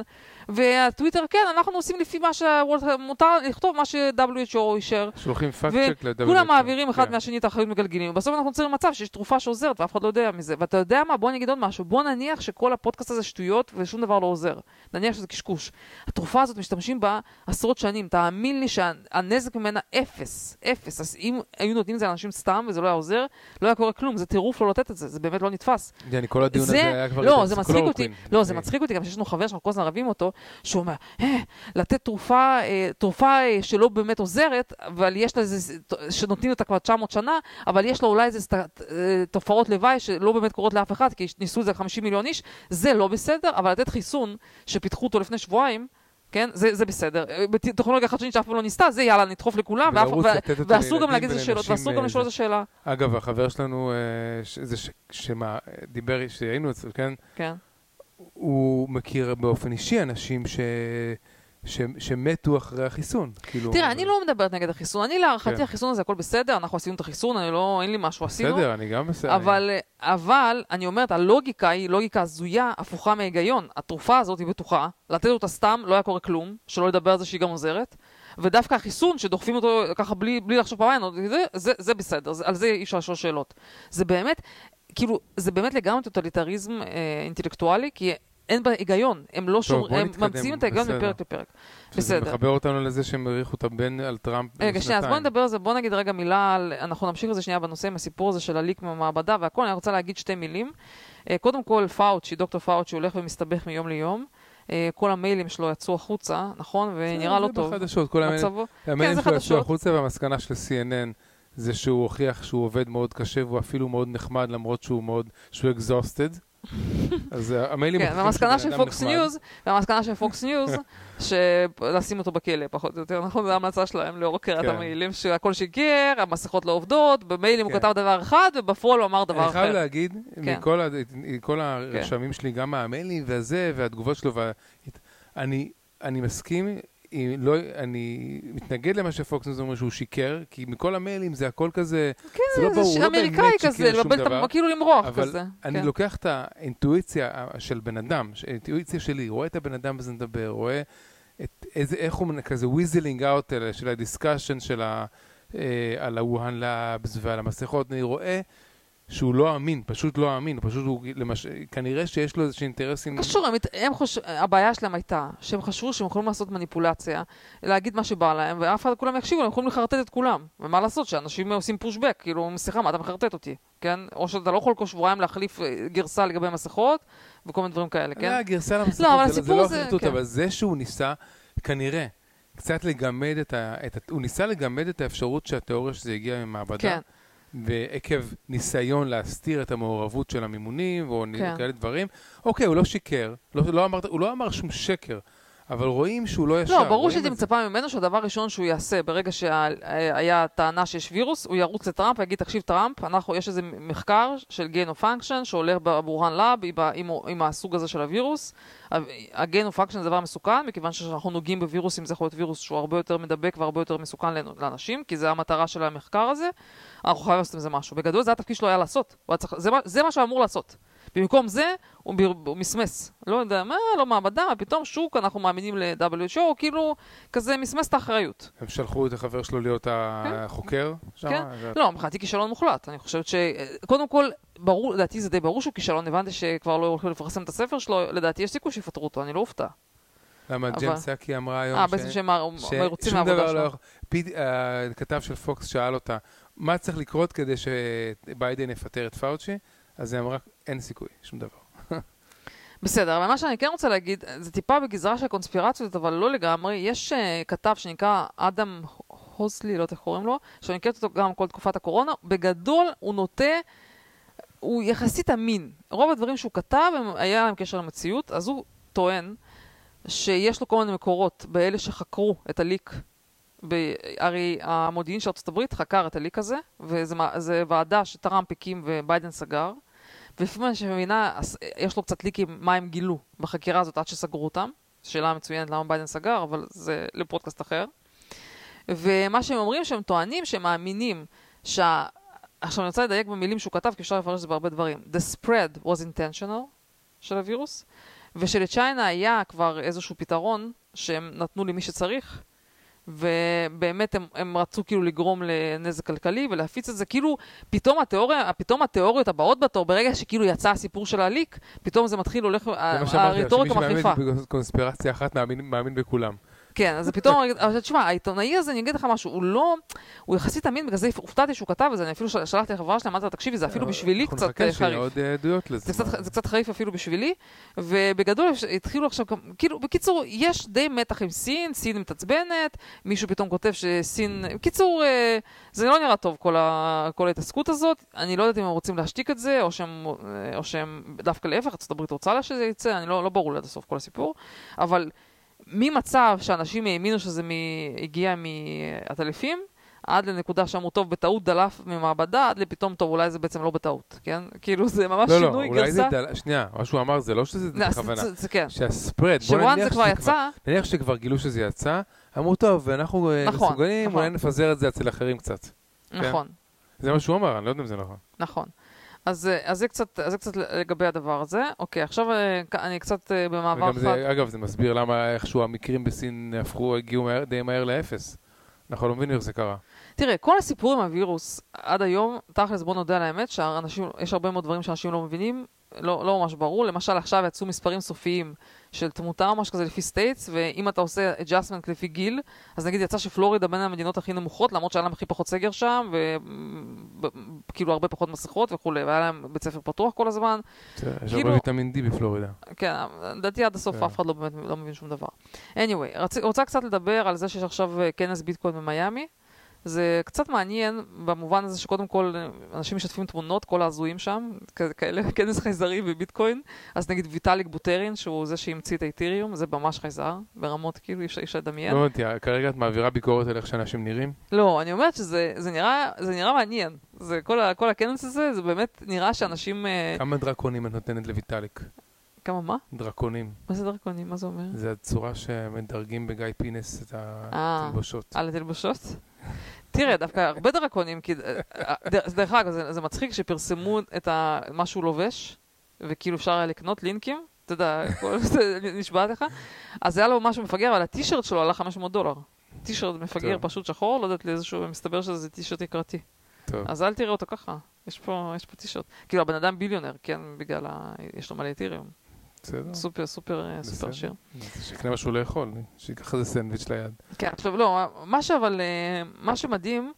והטוויטר, כן, אנחנו עושים לפי מה שה-WHO מותר לכתוב מה ש-WHO אישר.
שולחים fact check ל-WHO.
וכולם מעבירים אחד
כן.
מהשני את האחריות מגלגלים, ובסוף אנחנו נוצרים מצב שיש תרופה שעוזרת ואף אחד לא יודע מזה. ואתה יודע מה? בוא אני אגיד עוד משהו. בוא נניח שכל הפודקאסט הזה שטויות ושום דבר לא עוזר. נניח שזה קשקוש. התרופה הזאת משתמשים בה עשרות שנים. תאמין לי שהנזק ממנה אפס. אפס. אז אם היו נותנים את זה לאנשים סתם וזה לא היה עוזר, לא היה קורה כלום. זה טירוף לא לתת את זה. זה באמת לא נתפס.
ג'ני, כל הדיון הזה היה כבר...
לא, זה מצחיק אותי. לא, זה מצחיק אותי, גם שיש לנו חבר שאנחנו כל הזמן רבים אותו, שהוא אומר, אה, לתת תרופה, אה, תרופה אה, שלא באמת עוזרת, אבל יש לה איזה, שנותנים אותה כבר 900 שנה, אבל יש לה אולי איזה תופעות לוואי שלא באמת קורות לאף אחד, כי ניסו את זה 50 מיליון איש, זה לא בסדר, אבל לתת חיסון שפיתחו אותו לפני שבועיים, כן, זה, זה בסדר. אה, בטכנולוגיה חדשנית שאף פעם לא ניסתה, זה יאללה, נדחוף לכולם, ואף- ו- ואסור גם להגיד איזה שאלות, ואסור גם לשאול
זה.
איזה שאלה.
אגב, החבר שלנו, אה, זה ש- שמה, דיבר, שהיינו אצלו, כן?
כן.
הוא מכיר באופן אישי אנשים ש... ש... שמתו אחרי החיסון. כאילו,
תראה, אני לא מדברת נגד החיסון, אני להערכתי
כן.
החיסון הזה הכל בסדר, אנחנו עשינו את החיסון, אני לא, אין לי משהו, עשינו.
בסדר, אני גם בסדר.
אבל, אבל, אני אומרת, הלוגיקה היא לוגיקה הזויה, הפוכה מהיגיון. התרופה הזאת היא בטוחה, לתת אותה סתם, לא היה קורה כלום, שלא לדבר על זה שהיא גם עוזרת, ודווקא החיסון, שדוחפים אותו ככה בלי, בלי לחשוב פעמיים, זה, זה, זה בסדר, זה, על זה אי אפשר לשאול שאלות. זה באמת, כאילו, זה באמת לגמרי טוטליטריזם אה, אינטלקטואלי, כי אין בה היגיון, הם לא שומרים, הם
נתקדם,
ממציאים את ההיגיון. מפרק לפרק.
שזה
בסדר.
מחבר אותנו לזה שהם האריכו את ה ban על טראמפ
רגע, שנייה, אז בוא
לשנתיים.
נדבר על זה, בוא נגיד רגע מילה על, אנחנו נמשיך את זה שנייה בנושא עם הסיפור הזה של ה leak מהמעבדה והכל, אני רוצה להגיד שתי מילים. אה, קודם כל, פאוצ'י, דוקטור פאוצ'י הולך ומסתבך מיום ליום. אה, כל המיילים שלו יצאו החוצה, נכון? ונראה לא
זה
טוב.
בחדשות, כל המיילים
זה
שלו יצאו. החוצה, והמסקנה של CNN זה שהוא הוכיח שהוא עובד מאוד קשה והוא אפילו מאוד נחמד, למרות שהוא מאוד, שהוא exhausted. אז אה, המיילים...
כן, והמסקנה של פוקס. ניוז, והמסקנה של פוקס ניוז, שלשים אותו בכלא, פחות או יותר, נכון? זו ההמלצה שלהם לאור קריאת
כן.
המיילים, שהכל שיקר, המסכות לא עובדות, במיילים הוא
כן.
כתב דבר אחד, ובפועל הוא אמר דבר
אני
אחר.
חייב להגיד,
כן.
מכל הרשמים שלי, גם מהמיילים והזה, והתגובות שלו, אני אני מסכים, לא- אני מתנגד למה שפוקס ניוז אומר שהוא שיקר, כי מכל המיילים זה הכל כזה,
כן,
זה לא ברור, הוא לא באמת
כזה,
שיקר שום
לבלבל את
דבר,
כאילו למרוח
אבל
כזה.
אני
כן.
לוקח את האינטואיציה של בן אדם, האינטואיציה שלי, רואה את הבן אדם וזה מדבר, רואה את איזה, איך הוא כזה weaseling out של ה discussion של ה... אה, על ה Wuhan labs ועל המסכות, אני רואה שהוא לא אמין, פשוט לא אמין, פשוט הוא, למש... כנראה שיש לו איזה אינטרסים...
קשור, הם, הם חוש... הבעיה שלהם הייתה שהם חשבו שהם יכולים לעשות מניפולציה, להגיד מה שבא להם, ואף אחד, כולם יקשיבו, הם יכולים לחרטט את כולם. ומה לעשות, שאנשים עושים פושבק, כאילו, סליחה, מה אתה מחרטט אותי, כן? או שאתה לא יכול כל שבועיים להחליף אה, גרסה לגבי מסכות, וכל מיני דברים כאלה, כן?
לא, הגרסה למסכות,
לא,
זה, זה לא החלטות,
כן.
אבל זה שהוא ניסה, כנראה, קצת לגמד את ה... את ה... הוא ניסה לגמד את האפשרות שהתיאוריה שזה הגיע ממעבדה.
כן.
ועקב ניסיון להסתיר את המעורבות של המימונים, או
כן.
כאלה דברים, אוקיי, הוא לא שיקר, לא, לא אמר, הוא לא אמר שום שקר, אבל רואים שהוא לא ישר.
לא, ברור שהייתי. מצפה ממנו שהדבר הראשון שהוא יעשה ברגע שהיה טענה שיש וירוס, הוא ירוץ לטראמפ ויגיד, תקשיב טראמפ, אנחנו, יש איזה מחקר של gain of function שהולך בבורהאן לאב עם, עם, הסוג הזה של הווירוס. ה-gain of function זה דבר מסוכן, מכיוון שאנחנו נוגעים בווירוסים, זה יכול להיות וירוס שהוא הרבה יותר מדבק והרבה יותר מסוכן לאנשים, כי זה המטרה של המחקר הזה. אנחנו חייבים לעשות עם זה משהו. בגדול זה התפקיד שלו היה לעשות. צריך, זה, זה מה שהוא אמור לעשות. במקום זה, הוא, ב- הוא מסמס. לא יודע מה, לא מעבדה, פתאום שוק, אנחנו מאמינים ל-WHO, כאילו, כזה מסמס את האחריות.
הם שלחו את החבר שלו להיות החוקר שם?
כן.
ו-
לא, מבחינתי כישלון מוחלט. אני חושבת ש... קודם כל, ברור, לדעתי זה די ברור שהוא כישלון, הבנתי שכבר לא הולכים לפרסם את הספר שלו, לדעתי יש סיכוי שיפטרו אותו, אני לא אופתע.
למה
אבל-
ג'ן סאקי אמרה היום
אה,
ש-
בעצם שהם מרוצים מהעבודה
לא
שלו.
יכול... פיד- הכתב של פוקס שאל אותה, מה צריך לקרות כדי שביידן יפטר את פאוצ'י? אז היא אמרה, אין סיכוי, שום דבר.
בסדר, אבל מה שאני כן רוצה להגיד, זה טיפה בגזרה של קונספירציות, אבל לא לגמרי. יש uh, כתב שנקרא אדם הוסלי, לא יודעת איך קוראים לו, שאני מכירת אותו גם כל תקופת הקורונה. בגדול, הוא נוטה, הוא יחסית אמין. רוב הדברים שהוא כתב, הם, היה להם קשר למציאות, אז הוא טוען שיש לו כל מיני מקורות באלה שחקרו את הליק. ב- הרי המודיעין של הברית חקר את הליק הזה, וזו ועדה שטראמפ הקים וביידן סגר. ולפי מה שאני מבינה, יש לו קצת ליקים מה הם גילו בחקירה הזאת עד שסגרו אותם. שאלה מצוינת למה ביידן סגר, אבל זה לפודקאסט אחר. ומה שהם אומרים, שהם טוענים, שהם מאמינים שה... עכשיו אני רוצה לדייק במילים שהוא כתב, כי אפשר לפרש את זה בהרבה דברים. The spread was intentional של הווירוס, ושלצ'יינה היה כבר איזשהו פתרון שהם נתנו למי שצריך, ובאמת הם, הם רצו כאילו לגרום לנזק כלכלי ולהפיץ את זה. כאילו, פתאום התיאוריה, פתאום התיאוריות הבאות בתור, ברגע שכאילו יצא הסיפור של הליק, פתאום זה מתחיל, הולך,
זה מה שאמרתי,
הרטוריקה
שמי
מחליפה.
שמאמין בקונספירציה אחת מאמין- מאמין בכולם.
כן, אז פתאום, אבל תשמע, העיתונאי הזה, אני אגיד לך משהו, הוא לא, הוא יחסית אמין, בגלל זה הופתעתי שהוא כתב את זה, אני אפילו של- שלחתי לחברה שלי, אמרתי לה, תקשיבי, זה אפילו בשבילי
אנחנו
קצת
נחכה
אה,
שיהיה
חריף.
עוד אה, עדויות לזה.
זה קצת, חריף אפילו בשבילי, ובגדול התחילו עכשיו, כאילו, בקיצור, יש די מתח עם סין, סין מתעצבנת, מישהו פתאום כותב שסין, בקיצור, אה, זה לא נראה טוב כל, ההתעסקות הזאת, אני לא יודעת אם הם רוצים להשתיק את זה, או שהם, אה, או שהם דווקא להפך, ארה"ב רוצה לה שזה יצא, אני לא, לא ברור לי עד הסוף כל הסיפור, אבל ממצב שאנשים האמינו שזה מ... הגיע מעטלפים, עד לנקודה שאמרו, טוב, בטעות דלף ממעבדה, עד לפתאום, טוב, אולי זה בעצם לא בטעות, כן? כאילו, זה ממש
לא, לא,
שינוי
אולי זה
גרסה.
דל... שנייה, מה שהוא אמר זה לא שזה
לא,
בכוונה.
זה- זה כן.
שהספרד, בוא נניח
זה כבר
שזה
יצא,
נניח שכבר גילו שזה יצא, אמרו, טוב, אנחנו אה,
נכון,
מסוגלים,
נכון.
אולי נפזר את זה אצל אחרים קצת.
נכון,
זה מה שהוא אמר, אני לא יודע אם זה נכון.
נכון. אז, אה, אז, זה קצת, אז זה קצת לגבי הדבר הזה. אוקיי, עכשיו אה, אני קצת אה, במעבר
וגם
חד.
זה, אגב, זה מסביר למה איכשהו המקרים בסין הפכו, הגיעו מהר, די מהר לאפס. אנחנו לא מבינים איך זה קרה.
תראה, כל הסיפור עם הווירוס עד היום, תכלס בוא נודה על האמת, שיש הרבה מאוד דברים שאנשים לא מבינים, לא, לא ממש ברור. למשל, עכשיו יצאו מספרים סופיים של תמותה או משהו כזה לפי states, ואם אתה עושה adjustment לפי גיל, אז נגיד יצא שפלורידה בין המדינות הכי נמוכות, למרות שהיה להם הכי פחות סגר שם, וכאילו הרבה פחות מסכות וכולי, והיה להם בית ספר פתוח כל הזמן.
יש
כאילו-
הרבה ויטמין D בפלורידה.
כן, לדעתי עד הסוף
כן.
אף אחד לא באמת לא מבין שום דבר. anyway. רוצה קצת לדבר על זה שיש עכשיו אה, כנס ביטקוין במיאמי, זה קצת מעניין במובן הזה שקודם כל אנשים משתפים תמונות, כל ההזויים שם, כאלה, כנס חייזרי בביטקוין. אז נגיד ויטאליק בוטרין, שהוא זה שהמציא את האתיריום, זה ממש חייזר, ברמות כאילו אי אפשר- לדמיין.
לא הבנתי, כרגע את מעבירה ביקורת על איך שאנשים נראים?
לא, אני אומרת שזה זה נראה, זה נראה מעניין. זה כל, ה, כל הכנס הזה, זה באמת נראה שאנשים... אה,
כמה דרקונים את נותנת לויטאליק?
כמה מה?
דרקונים.
מה זה דרקונים? מה זה אומר?
זה הצורה שמדרגים בגיא פינס את
אה.
התלבושות.
על התלבושות? תראה, דווקא הרבה דרקונים, כי... אה, דרך- דרך אגב, זה, זה מצחיק שפרסמו את ה, מה שהוא לובש, וכאילו אפשר היה לקנות לינקים, אתה יודע, כל זה נשבעת לך, אז היה לו משהו מפגר, אבל הטישרט שלו עלה 500 דולר. טישרט מפגר. פשוט שחור, לא יודעת לאיזשהו, מסתבר שזה טישרט יקרתי.
טוב,
אז אל תראה אותו ככה, יש פה, יש פה טישרט. כאילו הבן אדם ביליונר, כן, בגלל ה... יש לו מלא אתיריום.
בסדר.
סופר, סופר, אה, סופר.
אז שיקנה משהו לאכול, שייקח איזה סנדוויץ' ליד.
כן, עכשיו לא, מה שאבל, אה, מה שמדהים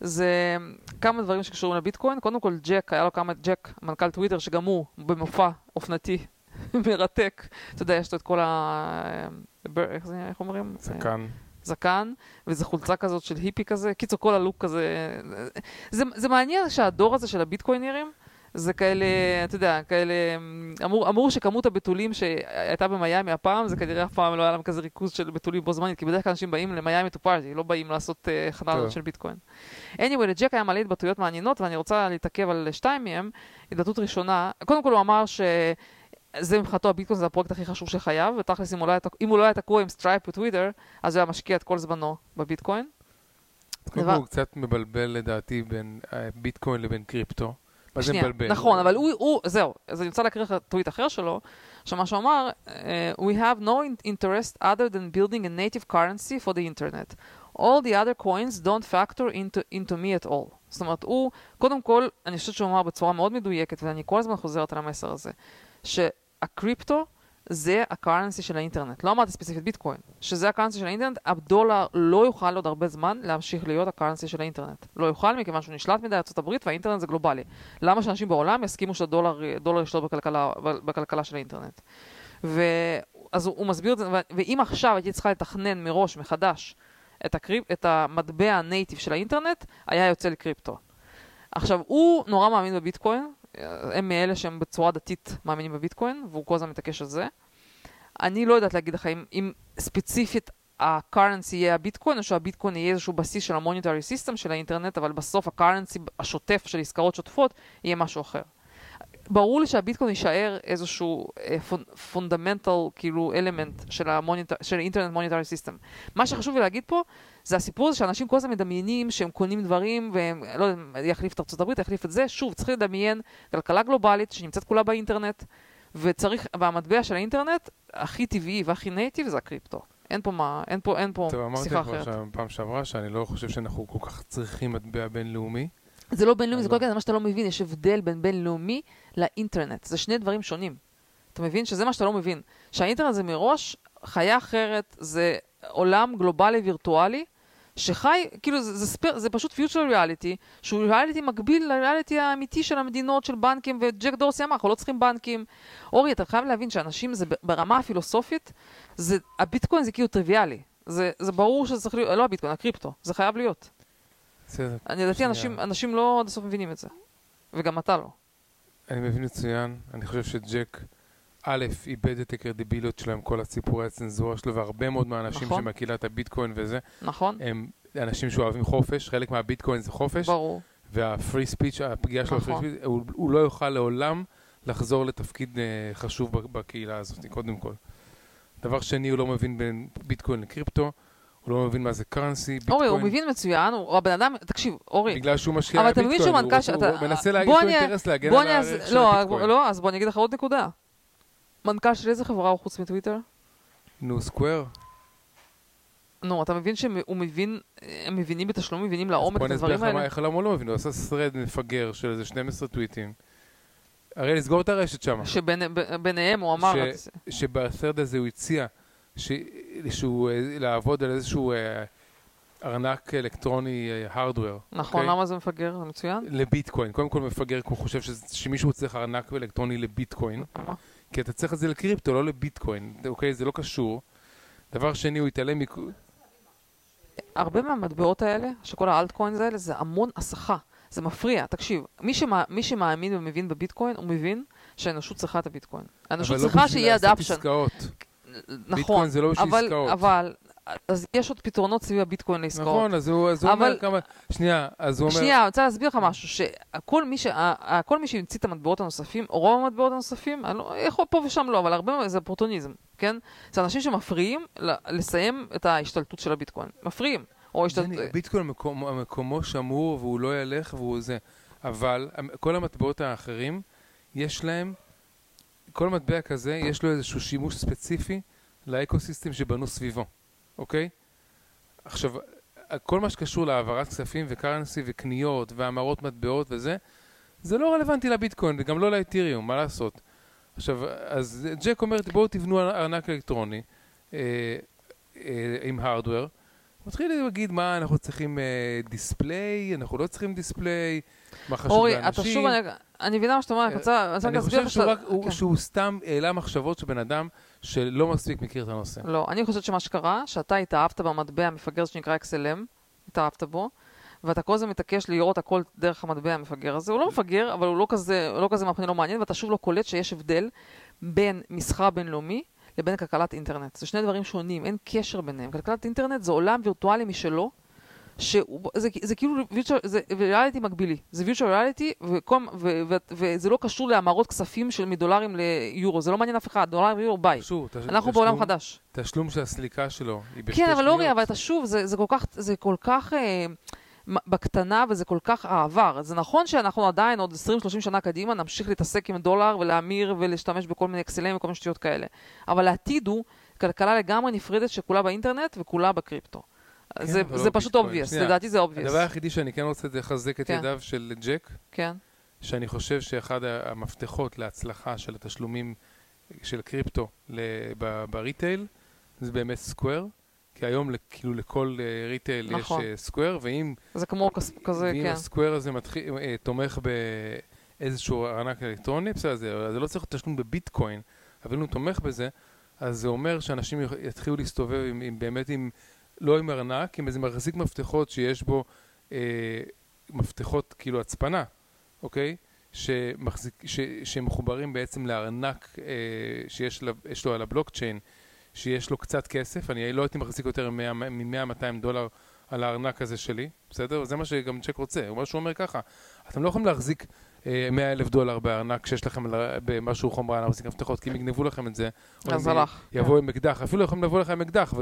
זה כמה דברים שקשורים לביטקוין. קודם כל ג'ק, היה לו כמה, ג'ק, מנכ"ל טוויטר, שגם הוא במופע אופנתי מרתק. אתה יודע, יש לו את כל ה... אה, איך זה, איך אומרים?
זקן.
זקן, ואיזה חולצה כזאת של היפי כזה. קיצור, כל הלוק כזה. זה, זה מעניין שהדור הזה של הביטקוינרים, זה כאלה, אתה יודע, כאלה, אמור, אמור שכמות הבתולים שהייתה במיאמי הפעם, זה כנראה אף פעם לא היה להם כזה ריכוז של בתולים בו זמנית, כי בדרך כלל אנשים באים למיאמי to party, לא באים לעשות uh, חנה
טוב.
הזאת של ביטקוין. anyway, לג'ק היה מלא התבטאויות מעניינות, ואני רוצה להתעכב על שתיים מהם. התבטאות ראשונה, קודם כל הוא אמר ש... זה מבחינתו הביטקוין זה הפרויקט הכי חשוב שחייב, ותכלס אם לא אם הוא לא היה תקוע עם סטרייפ וטוויטר, אז הוא היה משקיע את כל זמנו בביטקוין.
קודם כל הוא קצת מבלבל לדעתי בין אה, ביטקוין לבין קריפטו. מה זה מבלבל?
נכון, אבל הוא, הוא, זהו, אז אני רוצה להקריא לך טוויט אחר שלו, שמה שהוא אמר, אה, We have no in- interest other than building a native currency for the internet. All the other coins don't factor into, into me at all. זאת אומרת, הוא, קודם כל, אני חושבת שהוא אמר בצורה מאוד מדויקת, ואני כל הזמן חוזרת על המסר הזה, שהקריפטו זה הקרנסי של האינטרנט. לא אמרתי ספציפית ביטקוין, שזה הקרנסי של האינטרנט, הדולר לא יוכל עוד הרבה זמן להמשיך להיות הקרנסי של האינטרנט. לא יוכל מכיוון שהוא נשלט מדי הברית והאינטרנט זה גלובלי. למה שאנשים בעולם יסכימו שהדולר דולר ישלוט בכלכלה, בכלכלה של האינטרנט? ו... אז הוא, הוא מסביר את זה, ואם עכשיו הייתי צריכה לתכנן מראש, מחדש, את, הקריפ... את המטבע הנייטיב של האינטרנט, היה יוצא לקריפטו. עכשיו, הוא נורא מאמין בביטקוין, הם מאלה שהם בצורה דתית מאמינים בביטקוין, והוא כל הזמן מתעקש על זה. אני לא יודעת להגיד לך אם, אם ספציפית ה-currency יהיה הביטקוין, או שהביטקוין יהיה איזשהו בסיס של ה-monetary system של האינטרנט, אבל בסוף ה-currency השוטף של עסקאות שוטפות יהיה משהו אחר. ברור לי שהביטקוין יישאר איזשהו fundamental, כאילו, אלמנט של ה internet monetary system. מה שחשוב לי להגיד פה, זה הסיפור הזה שאנשים כל הזמן מדמיינים שהם קונים דברים, והם, לא יודע, יחליף את הברית, יחליף את זה. שוב, צריך לדמיין כלכלה גלובלית שנמצאת כולה באינטרנט, וצריך, והמטבע של האינטרנט, הכי טבעי והכי native זה הקריפטו. אין פה מה, אין פה, אין פה
טוב, אמרתי
שיחה אחרת.
עכשיו פעם שעברה שאני לא חושב שאנחנו כל כך צריכים מטבע בינלאומי.
זה לא בינלאומי, זה
לא.
כל כך מה שאתה לא מבין, יש הבדל בין בינלאומי לאינטרנט. זה שני דברים שונים. אתה מבין? שזה מה שאתה לא מבין. שהאינטרנט זה מראש חיה אחרת, זה עולם גלובלי וירטואלי, שחי, כאילו זה, זה, ספר, זה פשוט future reality, שהוא ריאליטי מקביל לריאליטי האמיתי של המדינות, של בנקים, וג'ק דורסי אמר, אנחנו לא צריכים בנקים. אורי, אתה חייב להבין שאנשים, זה ברמה הפילוסופית, זה, הביטקוין זה כאילו טריוויאלי. זה, זה ברור שזה צריך להיות, לא הביטקוין, הקריפטו, זה חייב להיות.
בסדר.
אני לדעתי. אנשים, אנשים לא עד הסוף מבינים את זה. וגם אתה לא.
אני מבין מצוין. אני חושב שג'ק, א', איבד את הקרדיביליות שלו עם כל הסיפורי הצנזורה שלו, והרבה מאוד מהאנשים
נכון.
שמקהילת הביטקוין וזה,
נכון?
הם אנשים שאוהבים חופש, חלק מהביטקוין זה חופש,
ברור.
והפרי ספיץ', הפגיעה שלו בפרי
נכון.
ספיץ', הוא, הוא לא יוכל לעולם לחזור לתפקיד אה, חשוב בקהילה הזאת, קודם כל. דבר שני, הוא לא מבין בין ביטקוין לקריפטו, הוא לא מבין מה זה קרנסי, ביטקוין.
אורי, הוא מבין מצוין, הוא הבן אדם, תקשיב, אורי,
בגלל שהוא משקיע בביטקוין, הוא
מנכ"ל
רוצה-
שאתה...
הוא מנסה להגיד, יש לו אינטרס להגן על הערך של
לא,
הביטקוין.
לא, אז בוא אני אגיד לך עוד נקודה. מנכ"ל של איזה חברה הוא חוץ מטוויטר?
נו, סקוואר.
נו, אתה מבין שהוא מבין, הם מבינים בתשלום, מבינים
אז
לעומק
בוא
את
נסביר
הדברים
לך מה-
האלה?
איך למה הוא לא מבין, הוא עשה thread מפגר של איזה 12 טוויטים. הרי לסגור את הרשת שם.
שביניהם הוא אמר,
ש- שבסרט הזה הוא הציע ש... שהוא אה, לעבוד על איזשהו אה, ארנק אלקטרוני הארדוור.
נכון, למה זה מפגר? זה מצוין?
לביטקוין. קודם כל מפגר כי הוא חושב ש... שמישהו צריך ארנק אלקטרוני לביטקוין. כי אתה צריך את זה לקריפטו, לא לביטקוין. אוקיי? זה לא קשור. דבר שני, הוא התעלם מכ...
הרבה מהמטבעות האלה, שכל האלטקוינס האלה, זה המון הסחה. זה מפריע. תקשיב, מי, שמא, מי שמאמין ומבין בביטקוין, הוא מבין שהאנושות צריכה את הביטקוין. האנושות
אבל לא
צריכה
בשביל
שיהיה
לעשות
אדפשן.
עסקאות.
נכון.
ביטקוין זה לא בשביל
אבל,
עסקאות.
אבל, אז יש עוד פתרונות סביב הביטקוין לעסקאות.
נכון, אז הוא אז הוא אומר
אבל-
כמה... שנייה, אז הוא אומר...
שנייה, אני רוצה להסביר לך משהו, שכל מי, ש... כל מי שהמציא את המטבעות הנוספים, רוב המטבעות הנוספים, אני לא, יכול פה ושם לא, אבל הרבה זה אופורטוניזם, כן? זה אנשים שמפריעים לסיים את ההשתלטות של הביטקוין. מפריעים. או השתלטות...
ג'ני, ביטקוין מקום, מקומו שמור והוא לא ילך והוא זה. אבל כל המטבעות האחרים, יש להם, כל מטבע כזה, יש לו איזשהו שימוש ספציפי לאקוסיסטם שבנו סביבו, אוקיי? עכשיו, כל מה שקשור להעברת כספים וקרנסי וקניות והמרות מטבעות וזה, זה לא רלוונטי לביטקוין וגם לא לאתיריום, מה לעשות? עכשיו, אז ג'ק אומר, בואו תבנו ארנק אלקטרוני אה, אה, עם הארדוור. מתחיל להגיד מה אנחנו צריכים אה, דיספליי, אנחנו לא צריכים דיספליי, מה חשוב
אורי, אתה
לאנשים.
שוב, אני, אני מבינה מה שאתה אומר, אני רוצה אני רוצה
אני
להסביר
חושב
לך
שהוא,
שאתה-
רק, הוא,
כן.
שהוא סתם העלה מחשבות של בן אדם שלא מספיק מכיר את הנושא.
לא, אני חושבת שמה שקרה, שאתה התאהבת במטבע המפגר שנקרא XLM, התאהבת בו, ואתה כל הזמן מתעקש לראות הכל דרך המטבע המפגר הזה. הוא לא מפגר, אבל הוא לא כזה, לא כזה מהפני לא מעניין, ואתה שוב לא קולט שיש הבדל בין מסחר בינלאומי לבין כלכלת אינטרנט. זה שני דברים שונים, אין קשר ביניהם. כלכלת אינטרנט זה עולם וירטואלי משלו, שהוא, זה, זה כאילו ריאליטי מקבילי, זה virtual ריאליטי וזה לא קשור להמרות כספים של מדולרים ליורו, זה לא מעניין אף אחד, דולר ויורו ביי.
שוב,
אנחנו בעולם חדש.
תשלום של הסליקה שלו היא בשתי
כן, אבל אורי,
שניות.
אבל אתה שוב, זה, זה כל כך, זה כל כך אה, בקטנה וזה כל כך העבר. זה נכון שאנחנו עדיין עוד 20-30 שנה קדימה נמשיך להתעסק עם דולר ולהמיר ולהשתמש בכל מיני אקסלים וכל מיני שטויות כאלה. אבל העתיד הוא כלכלה לגמרי נפרדת שכולה באינטרנט וכולה בקריפטו.
כן,
זה,
לא
פשוט
שנייה,
לדעתי זה obvious.
הדבר היחידי שאני כן רוצה לחזק את
כן.
ידיו של ג'ק,
כן,
שאני חושב שאחד המפתחות להצלחה של התשלומים של קריפטו ב retail זה באמת Square, כי היום כאילו לכל אה, retail
נכון.
יש אה, Square, ואם
זה כמו כזה,
ואם
כן.
ה Square הזה מתחיל, אה, תומך באיזשהו ארנק אלקטרוני, בסדר, זה, זה לא צריך תשלום בביטקוין, אבל אם הוא תומך בזה, אז זה אומר שאנשים יתחילו להסתובב עם, עם באמת עם, לא עם ארנק, עם איזה מחזיק מפתחות שיש בו אה, מפתחות כאילו הצפנה, אוקיי? שמחזיק, ש, שמחוברים בעצם לארנק אה, שיש יש לו על הבלוקצ'יין, שיש לו קצת כסף, אני לא הייתי מחזיק יותר מ-100-200 דולר על הארנק הזה שלי, בסדר? זה מה שגם צ'ק רוצה, הוא מה שהוא אומר ככה, אתם לא יכולים להחזיק 100 אלף דולר בארנק כשיש לכם במשהו חומרה להחזיק מפתחות, כי אם יגנבו לכם את זה,
אז הלך.
יבואו עם אקדח, אפילו יכולים לבוא לך עם אקדח,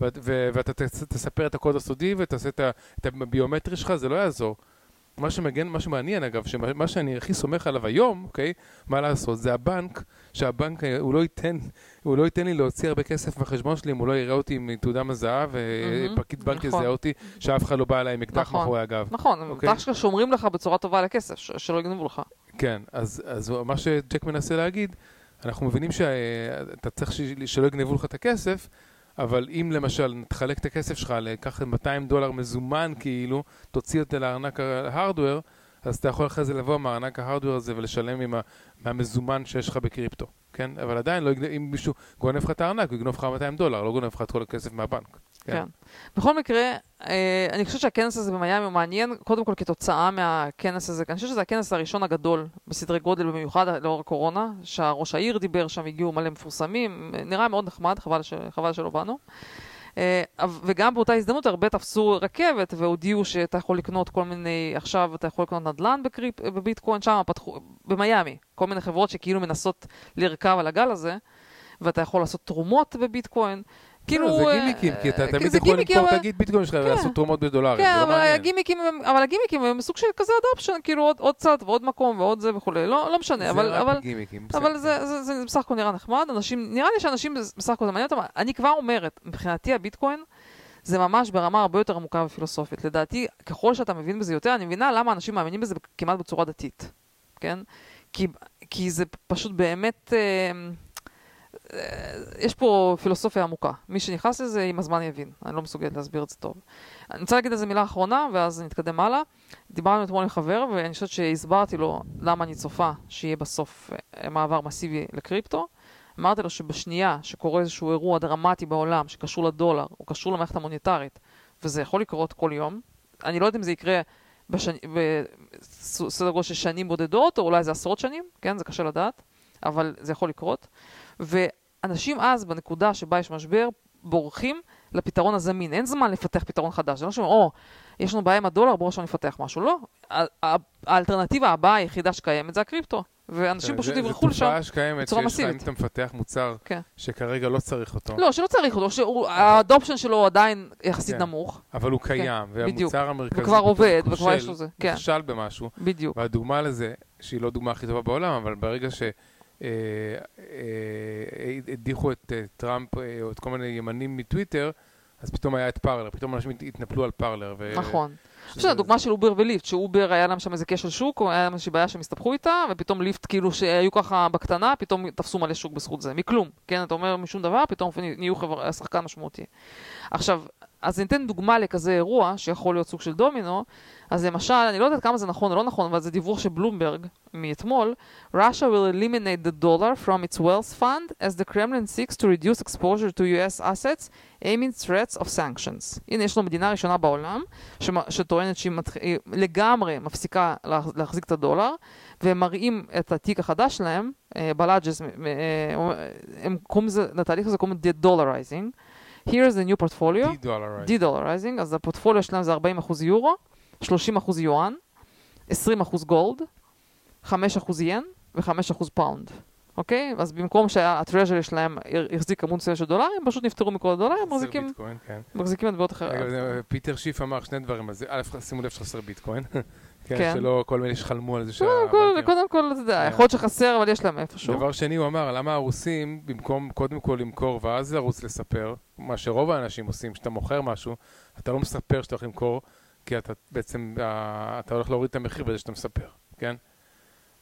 ואתה תס- תספר את הקוד הסודי ותעשה את הביומטרי שלך, זה לא יעזור. מה שמגן, מה שמעניין אגב, שמה מה שאני הכי סומך עליו היום, אוקיי, מה לעשות, זה הבנק, שהבנק, אה, הוא לא ייתן, הוא לא ייתן לי להוציא הרבה כסף מהחשבון שלי אם הוא לא יראה אותי עם תעודה מזהה ופקיד בנק
נכון.
יזהה אותי, שאף אחד לא בא אליי עם אקדח
נכון.
מאחורי הגב.
נכון,
אוקיי.
הם דווקא שומרים לך בצורה טובה על הכסף, שלא יגנבו לך.
כן, אז, אז מה שג'ק מנסה להגיד, אנחנו מבינים שאתה צריך שלא יגנבו לך את הכסף, אבל אם למשל תחלק את הכסף שלך, לקח 200 דולר מזומן כאילו, תוציא את זה לארנק ההארדוור, אז אתה יכול אחרי זה לבוא מהארנק ההארדוור הזה ולשלם עם ה, מהמזומן שיש לך בקריפטו, כן? אבל עדיין, לא, אם מישהו גונב לך את הארנק, הוא יגנוב לך 200 דולר, לא גונב לך את כל הכסף מהבנק. כן.
כן. בכל מקרה, אה, אני חושבת שהכנס הזה במיאמי הוא מעניין, קודם כל כתוצאה מהכנס הזה, אני חושבת שזה הכנס הראשון הגדול בסדרי גודל, במיוחד לאור הקורונה, שהראש העיר דיבר, שם הגיעו מלא מפורסמים, נראה מאוד נחמד, חבל, ש... חבל שלא באנו. אה, וגם באותה הזדמנות הרבה תפסו רכבת והודיעו שאתה יכול לקנות כל מיני, עכשיו אתה יכול לקנות נדל"ן בקריפ, בביטקוין, שם פתחו, במיאמי, כל מיני חברות שכאילו מנסות לרכב על הגל הזה, ואתה יכול לעשות תרומות בביטקוין. כאילו...
זה
אה,
גימיקים, כי אתה
אה,
תמיד יכול למכור את
אבל-
הגיד ביטקוין שלך
כן.
ולעשות תרומות בדולרים,
כן,
זה לא
אבל
מעניין.
אבל הגימיקים הם סוג של כזה אדופשן, כאילו עוד, צד ועוד מקום ועוד זה וכולי, לא, לא משנה, אבל,
זה
אבל,
רק גימיקים,
אבל
בסדר.
זה, זה, בסך הכל נראה נחמד, אנשים, נראה לי שאנשים בסך הכל זה מעניין אותם, אני כבר אומרת, מבחינתי הביטקוין זה ממש ברמה הרבה יותר עמוקה ופילוסופית. לדעתי, ככל שאתה מבין בזה יותר, אני מבינה למה אנשים מאמינים בזה כמעט בצורה דתית, כן? כי, כי זה פשוט באמת, אה, יש פה פילוסופיה עמוקה. מי שנכנס לזה עם הזמן יבין, אני לא מסוגלת להסביר את זה טוב. אני רוצה להגיד איזה מילה אחרונה, ואז נתקדם הלאה. דיברנו אתמול עם חבר, ואני חושבת שהסברתי לו למה אני צופה שיהיה בסוף אה, מעבר מסיבי לקריפטו. אמרתי לו שבשנייה שקורה איזשהו אירוע דרמטי בעולם שקשור לדולר, או קשור למערכת המוניטרית, וזה יכול לקרות כל יום. אני לא יודעת אם זה יקרה בסדר גודל של שנים בודדות, או אולי זה עשרות שנים, כן? זה קשה לדעת, אבל זה יכול לקרות. ואנשים אז, בנקודה שבה יש משבר, בורחים לפתרון הזמין. אין זמן לפתח פתרון חדש. זה לא שאומרים, או, יש לנו בעיה עם הדולר, בואו עכשיו נפתח משהו. לא. האלטרנטיבה הבאה היחידה שקיימת זה הקריפטו. ואנשים פשוט יברחו לשם
זו תופעה שקיימת,
בצורה
שיש לך, אם
מסיבית.
אתה מפתח מוצר
כן.
שכרגע לא צריך אותו,
לא, שלא צריך אותו, שה adoption שלו עדיין יחסית
כן.
נמוך,
אבל הוא קיים,
בדיוק.
והמוצר המרכזי
וכבר
פתאום
עובד, וכבר יש לו זה. כן,
נכשל במשהו,
בדיוק.
והדוגמה לזה, שהיא לא הדוגמה הכי טובה בעולם, אבל ברגע שהדיחו את אה, טראמפ אה, או את כל מיני ימנים מטוויטר, אז פתאום היה את פארלר, פתאום אנשים הת- התנפלו על פארלר. ו-
נכון.
שזה-
בסדר, דוגמה של אובר וליפט, שאובר היה להם שם איזה כשל שוק, או היה להם איזושהי בעיה שהם הסתבכו איתה, ופתאום ליפט כאילו שהיו ככה בקטנה, פתאום תפסו מלא שוק בזכות זה, מכלום. כן, אתה אומר משום דבר, פתאום נהיו חבר- שחקן משמעותי. עכשיו, אז אני אתן דוגמה לכזה אירוע, שיכול להיות סוג של דומינו, אז למשל, אני לא יודעת כמה זה נכון או לא נכון, אבל זה דיווח של בלומברג מאתמול, Russia will eliminate the dollar from its wealth fund as the Kremlin seeks to reduce exposure to US assets aiming threats of sanctions. הנה, יש לנו מדינה ראשונה בעולם שטוענת שהיא מתח... לגמרי מפסיקה לה... להחזיק את הדולר, והם מראים את התיק החדש שלהם, אה, בלאג'ס, אה, הם קוראים לזה, לתהליך הזה קוראים de-dollarizing. Here's the new portfolio. de-dollarizing, אז הפורטפוליו שלהם זה 40% יורו, 30% יואן, 20% gold, 5% ין ו-5% pound. אוקיי? אז במקום שה treasury שלהם יחזיק כמות מסוימת של דולרים, פשוט נפטרו מכל הדולרים, מחזיקים,
ביטקוין, כן.
מחזיקים מטבעות אחרות.
זה- פיטר שיף אמר שני דברים, אז א', שימו לב שחסר ביטקוין.
כן.
כן, שלא כל מיני שחלמו על זה
קודם כל,
שהבנקים-
קודם כל, אתה יודע,
כן.
יכול להיות שחסר, אבל יש להם איפשהו.
דבר שני, הוא אמר, למה הרוסים, במקום קודם כל למכור ואז לרוץ לספר, מה שרוב האנשים עושים, כשאתה מוכר משהו, אתה לא מספר שאתה הולך למכור, כי אתה בעצם, אתה הולך להוריד את המחיר בזה שאתה מספר, כן?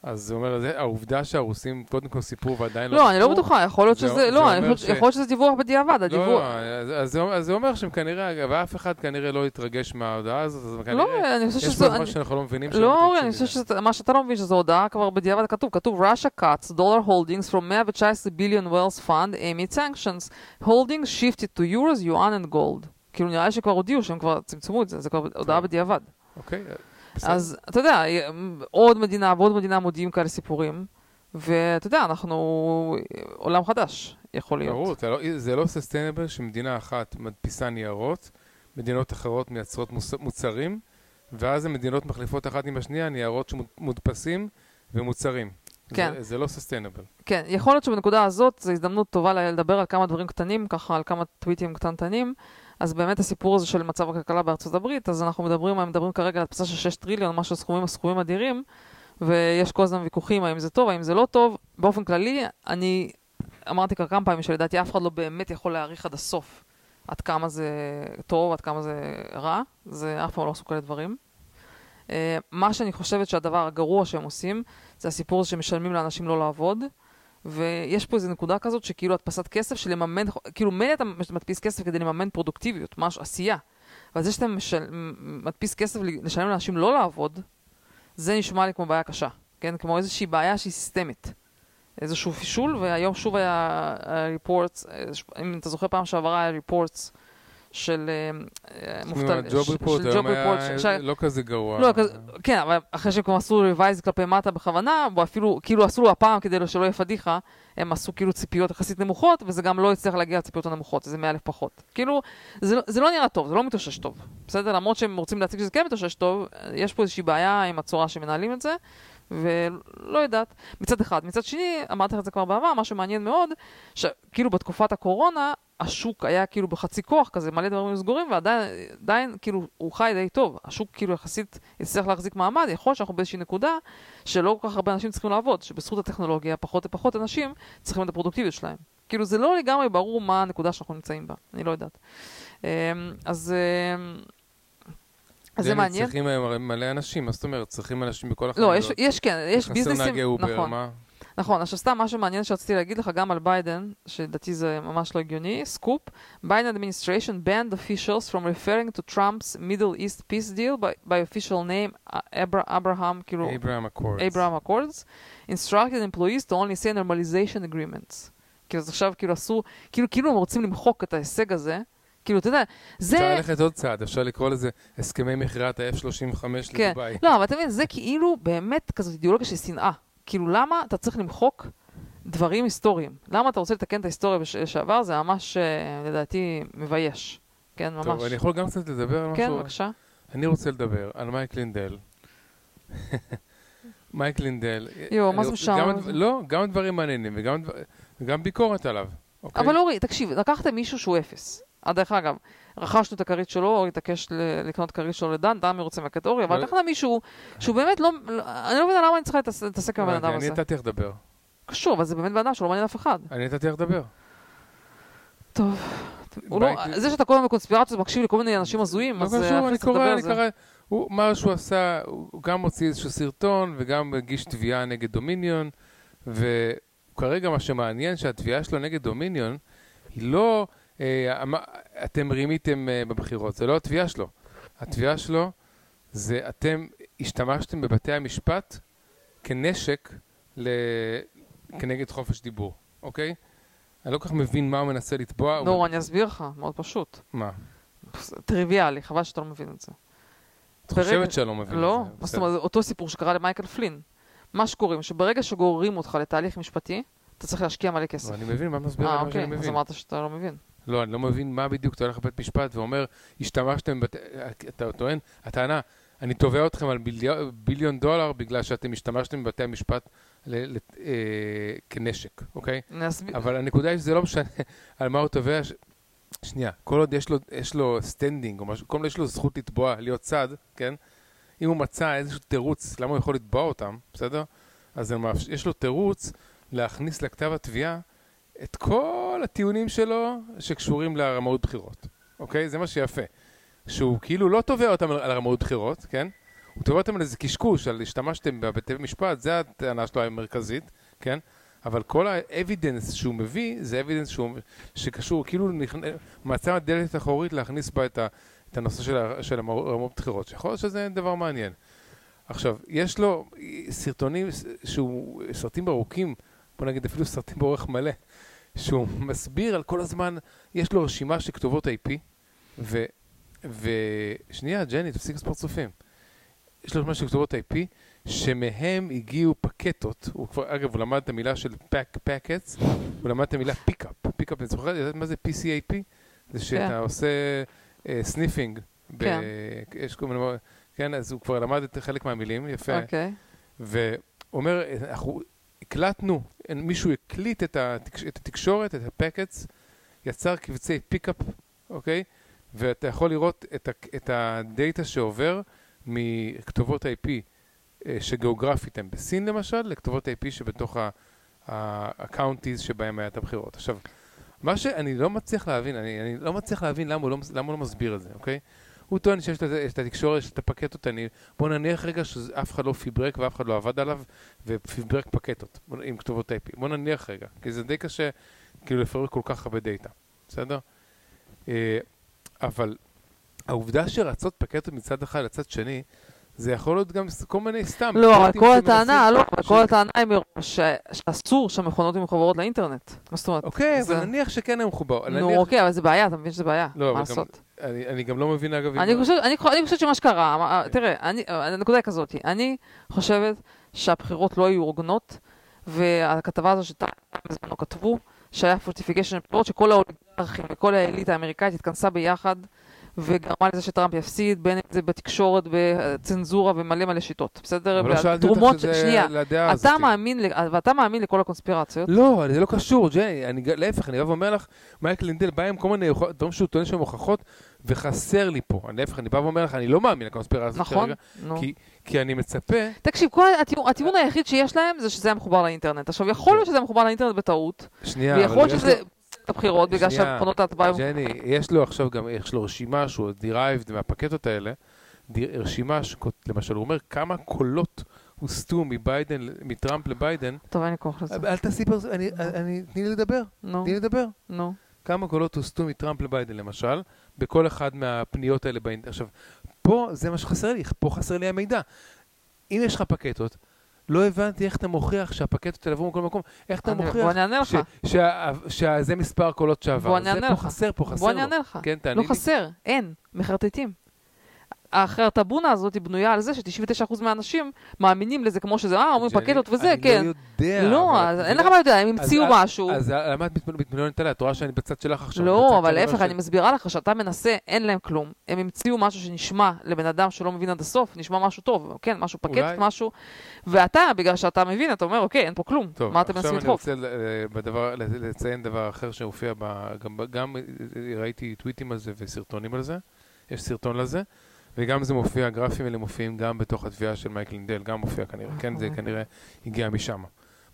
אז הוא אומר, זה, העובדה שהרוסים קודם כל סיפרו ועדיין לא
לא, אני לא
סיפרו,
בטוחה, יכול להיות
זה-
שזה,
זה
לא, יכול להיות שזה דיווח בדיעבד,
לא,
הדיווח...
לא, אז, אז, זה, אומר- זה שהם כנראה, ואף אחד כנראה לא יתרגש מההודעה הזאת, אז כנראה,
לא,
יש
שזה...
פה דבר שאנחנו לא מבינים.
לא, אני. חושב שמה שאתה לא מבין שזו הודעה כבר בדיעבד כתוב, כתוב Russia cuts dollar holdings from 119 billion wealth fund amid sanctions. holdings shifted to euros, yuan and gold. כאילו נראה לי שכבר הודיעו שהם כבר צמצמו את זה, זה כבר הודעה
טוב.
בדיעבד.
אוקיי.
אז אתה יודע, עוד מדינה ועוד מדינה מודיעים כאלה סיפורים, ואתה יודע, אנחנו עולם חדש, יכול להיות.
ברור, זה לא, זה לא סוסטיינבל שמדינה אחת מדפיסה ניירות, מדינות אחרות מייצרות מוס, מוצרים, ואז המדינות מחליפות אחת עם השנייה ניירות שמודפסים ומוצרים.
כן.
זה, זה לא סוסטיינבל.
כן, יכול להיות שבנקודה הזאת זו הזדמנות טובה לדבר על כמה דברים קטנים, ככה על כמה טוויטים קטנטנים. אז באמת הסיפור הזה של מצב הכלכלה בארצות הברית, אז אנחנו מדברים, מדברים כרגע על הדפסה של 6 טריליון, משהו סכומים סכומים אדירים, ויש כל הזמן ויכוחים האם זה טוב, האם זה לא טוב. באופן כללי, אני אמרתי כבר כמה פעמים שלדעתי אף אחד לא באמת יכול להעריך עד הסוף עד כמה זה טוב, עד כמה זה רע, זה אף פעם לא עשו כאלה דברים. Uh, מה שאני חושבת שהדבר הגרוע שהם עושים, זה הסיפור שמשלמים לאנשים לא לעבוד. ויש פה איזו נקודה כזאת שכאילו הדפסת כסף של לממן, כאילו מילא אתה מדפיס כסף כדי לממן פרודוקטיביות, משהו, עשייה. אבל זה שאתה משל, מדפיס כסף לשלם לאנשים לא לעבוד, זה נשמע לי כמו בעיה קשה, כן? כמו איזושהי בעיה שהיא סיסטמית. איזשהו פישול, והיום שוב היה ריפורטס, אם אתה זוכר פעם שעברה היה ריפורטס של
מובטל, ג'וב ריפורט, היום היה לא כזה גרוע.
לא, כן, אבל אחרי שהם כבר עשו ריווייז כלפי מטה בכוונה, או אפילו, כאילו עשו לו הפעם כדי שלא יהיה פדיחה, הם עשו כאילו ציפיות יחסית נמוכות, וזה גם לא הצליח להגיע לציפיות הנמוכות, זה מאה אלף פחות. כאילו, זה, זה לא נראה טוב, זה לא מתאושש טוב. בסדר? למרות שהם רוצים להציג שזה כן מתאושש טוב, יש פה איזושהי בעיה עם הצורה שמנהלים את זה, ולא יודעת. מצד אחד. מצד שני, אמרתי לך את זה כבר בעבר, מה שמעניין מאוד, שכאילו בתקופת הקורונה, השוק היה כאילו בחצי כוח כזה, מלא דברים סגורים, ועדיין כאילו הוא חי די טוב. השוק כאילו יחסית הצליח להחזיק מעמד, יכול להיות שאנחנו באיזושהי נקודה שלא כל כך הרבה אנשים צריכים לעבוד, שבזכות הטכנולוגיה פחות ופחות אנשים צריכים את הפרודוקטיביות שלהם. כאילו זה לא לגמרי ברור מה הנקודה שאנחנו נמצאים בה, אני לא יודעת. אז... אז זה מעניין.
צריכים מלא אנשים, מה זאת אומרת? צריכים אנשים בכל
החברות. לא, יש, יש כן, יש ביזנסים, נכון. נכון, עכשיו סתם משהו מעניין שרציתי להגיד לך גם על ביידן, שלדעתי זה ממש לא הגיוני, סקופ, Biden administration banned officials from referring to Trump's Middle East peace deal by, by official name Abraham, כאילו,
Abraham Accords.
Abraham Accords, instructed employees to only say normalization agreements. כאילו אז עכשיו כאילו עשו, כאילו כאילו הם רוצים למחוק את ההישג הזה, כאילו, אתה יודע, זה...
אפשר ללכת עוד צעד, אפשר לקרוא לזה הסכמי מכירת ה-F-35
כן.
לדובאי.
לא, אבל אתה מבין, זה כאילו באמת כזאת אידיאולוגיה של שנאה. כאילו, למה אתה צריך למחוק דברים היסטוריים? למה אתה רוצה לתקן את ההיסטוריה בש- שעבר? זה ממש, אה, לדעתי, מבייש. כן, ממש.
טוב, אני יכול גם קצת לדבר על
כן,
משהו?
בבקשה.
אני רוצה לדבר על מייק לינדל. מייק לינדל.
יואו,
אני
מה זה משעמם?
לא, גם דברים מעניינים וגם וגם ביקורת עליו. אוקיי?
אבל אורי, תקשיב, לקחתם מישהו שהוא אפס. אה, דרך אגב, רכשנו את הכרית שלו, אורי התעקש לקנות כרית שלו לדן, דן מרוצה מהקטע אורי, אבל לקחת מישהו שהוא באמת לא, לא- אני לא מבינה למה אני צריכה להתעס- להתעסק עם הבן
הבנתי,
אדם
אני
הזה.
נתתי לך לדבר.
קשור, אבל זה באמת בן אדם שלא מעניין אף אחד.
אני נתתי לך לדבר.
טוב. הוא לא, זה שאתה כל הזמן בקונספירציות מקשיב לכל מיני אנשים הזויים,
לא
אז אה,
קשור, אני קורא, אני. קורא. הוא, מה שהוא עשה, הוא גם הוציא איזשהו סרטון וגם הגיש תביעה נגד דומיניון, וכרגע מה שמעניין שהתביעה שלו נגד דומיניון היא לא, אתם רימיתם אה, בבחירות, זה לא התביעה שלו. התביעה שלו זה אתם השתמשתם בבתי המשפט כנשק ל... כנגד חופש דיבור, אוקיי? אני לא כל כך מבין מה הוא מנסה לתבוע. הוא-
נו, אני אסביר לך, מאוד פשוט.
מה?
טריוויאלי, חבל שאתה לא מבין את זה.
את
ברגע-
חושבת שאני לא מבין
לא,
את זה.
מה זאת. אומרת, אותו סיפור שקרה למייקל פלין. מה שקוראים, שברגע שגוררים אותך לתהליך משפטי, אתה צריך להשקיע מלא כסף.
אני מבין מה מסביר
אה,
מה
אוקיי,
שאני
אז
מבין.
אמרת שאתה לא מבין.
לא, אני לא מבין מה בדיוק אתה הולך לבית משפט ואומר, השתמשתם, בת... אתה טוען, הטענה, אני תובע אתכם על ביליון, ביליון דולר בגלל שאתם השתמשתם בבתי המשפט ל... ל... אה, כנשק, אוקיי?
אסביר.
אבל הנקודה היא שזה לא משנה על מה הוא תובע. ש... שנייה, כל עוד יש לו, יש לו standing או משהו, כל עוד יש לו זכות לתבוע, להיות צד, כן? אם הוא מצא איזשהו תירוץ למה הוא יכול לתבוע אותם, בסדר? אז יש לו תירוץ להכניס לכתב התביעה את כל הטיעונים שלו שקשורים לרמאות בחירות, אוקיי? זה מה שיפה. שהוא כאילו לא תובע אותם על, רמאות בחירות, כן? הוא תובע אותם על איזה קשקוש, על השתמשתם בבתי משפט, זה הטענה שלו המרכזית, כן? אבל כל ה evidence שהוא מביא, זה evidence שהוא, שקשור, כאילו נכנ... מצא דלת אחורית להכניס בה את, ה, את הנושא של, ה- של הרמאות בחירות, שיכול להיות שזה דבר מעניין. עכשיו, יש לו סרטונים שהוא, סרטים ארוכים, בוא נגיד אפילו סרטים באורך מלא, שהוא מסביר על כל הזמן, יש לו רשימה של כתובות IP, ו... ושנייה, ג'ני, תפסיק לעשות פרצופים. יש לו רשימה של כתובות IP, שמהם הגיעו פקטות, הוא כבר, אגב, הוא למד את המילה של pack, packets, הוא למד את המילה PCAP. PCAP, אני זוכר, יודעת מה זה PCAP? זה שאתה עושה sniffing.
כן.
יש כל מיני, כן, אז הוא כבר למד את חלק מהמילים, יפה.
אוקיי.
והוא אומר, אנחנו הקלטנו, מישהו הקליט את, התקש, את התקשורת, את ה packets, יצר קבצי PCAP, אוקיי? ואתה יכול לראות את, ה, את הדאטה שעובר מכתובות IP אה, שגיאוגרפית הם בסין למשל, לכתובות IP שבתוך ה-counties שבהם היה את הבחירות. עכשיו, מה שאני לא מצליח להבין, אני, אני לא מצליח להבין למה הוא לא, למה הוא לא מסביר את זה, אוקיי? הוא טוען שיש את התקשורת, יש את הפקטות, אני... בוא נניח רגע שאף אחד לא פיברק ואף אחד לא עבד עליו, ופיברק פקטות עם כתובות IP. בוא נניח רגע, כי זה די קשה כאילו לפרק כל כך הרבה דאטה, בסדר? אה, אבל העובדה שרצות פקטות מצד אחד לצד שני, זה יכול להיות גם כל מיני סתם.
לא, אבל
פקטים
כל הטענה, לא, אבל כל הטענה היא מראש שאסור שהמכונות יהיו מחוברות לאינטרנט. מה זאת אומרת?
אוקיי, אבל נניח שכן הם מחובר.
נו, אוקיי, אבל זה בעיה, אתה מבין שזה בעיה.
לא,
מה לעשות?
אני גם לא מבין אגב...
אני חושבת, שמה שקרה, אה, תראה, אני, הנקודה היא כזאת, אני חושבת שהבחירות לא היו הוגנות, והכתבה הזו שטעם בזמנו כתבו, שהיה פורטיפיקיישן בחירות, שכל האוליגרכים וכל האליטה האמריקאית התכנסה ביחד, וגרמה לזה שטראמפ יפסיד, בין אם זה בתקשורת, בצנזורה ומלא מלא שיטות, בסדר?
אבל לא שאלתי אותך שזה
שנייה,
לדעה הזאת.
אתה מאמין, ואתה מאמין לכל הקונספירציות,
לא, זה לא קשור, ג'ני, אני, להפך, אני בא ואומר לך, מייק לינדל בא עם כל מיני דברים שהוא טוען שהם הוכחות, וחסר לי פה. אני להפך, אני בא ואומר לך, אני לא מאמין לקונספירציה הזאת
נכון?
כרגע,
נו.
כי, כי אני מצפה,
תקשיב, כל הטיעון- הטיעון היחיד שיש להם זה שזה היה מחובר לאינטרנט. עכשיו, יכול להיות שזה היה מחובר לאינטרנט בטעות,
שנייה,
ויכול להיות שזה הבחירות, בגלל
שנייה,
שהמכונות ההצבעה.
ג'ני, יש לו עכשיו גם, יש לו רשימה שהוא derived מהפקטות האלה, רשימה, שכות- למשל, הוא אומר כמה קולות הוסטו מביידן, מטראמפ לביידן,
טוב, אין לי כוח לזה.
אל תעשי פרס... אני, אני, תני לי לדבר,
נו,
תני לי לדבר.
נו.
כמה קולות הוסטו מטראמפ לביידן למשל, בכל אחד מהפניות האלה באינטרנט. עכשיו, פה זה מה שחסר לי, פה חסר לי המידע. אם יש לך פקטות, לא הבנתי איך אתה מוכיח שהפקטות האלה עברו מכל מקום, איך אתה מוכיח שזה מספר הקולות שעבר.
בוא אני
זה
אענה
פה
לך.
חסר פה, חסר
בוא אני. אענה לך.
כן, תעני
לא
לי.
חסר, אין, מחרטטים. החרטבונה הזאת בנויה על זה ש-99% מהאנשים מאמינים לזה כמו שזה, אה, אומרים פקטות וזה,
אני
כן.
לא יודע.
לא, אין לך
מבינה?
מה יודע, הם המציאו
את-
משהו.
אז למה את מת- מתמללת עליה? את רואה שאני בצד שלך עכשיו.
לא, אבל להפך, אני מסבירה לך שאתה מנסה, אין להם כלום. הם המציאו משהו שנשמע לבן אדם שלא מבין עד הסוף, נשמע משהו טוב, כן, משהו פקט,
אולי.
משהו, ואתה, בגלל שאתה מבין, אתה אומר, אוקיי, אין פה כלום,
טוב,
מה אתם מנסים
עכשיו אני
לדחוף?
רוצה בדבר, לציין דבר אחר שהופיע, גם ראיתי טוויטים על זה וסרטונים על זה, יש סרטון לזה, וגם זה מופיע, הגרפים האלה מופיעים גם בתוך התביעה של מייקל לינדל, גם מופיע כנראה, כן, זה
אוקיי.
כנראה הגיע משם.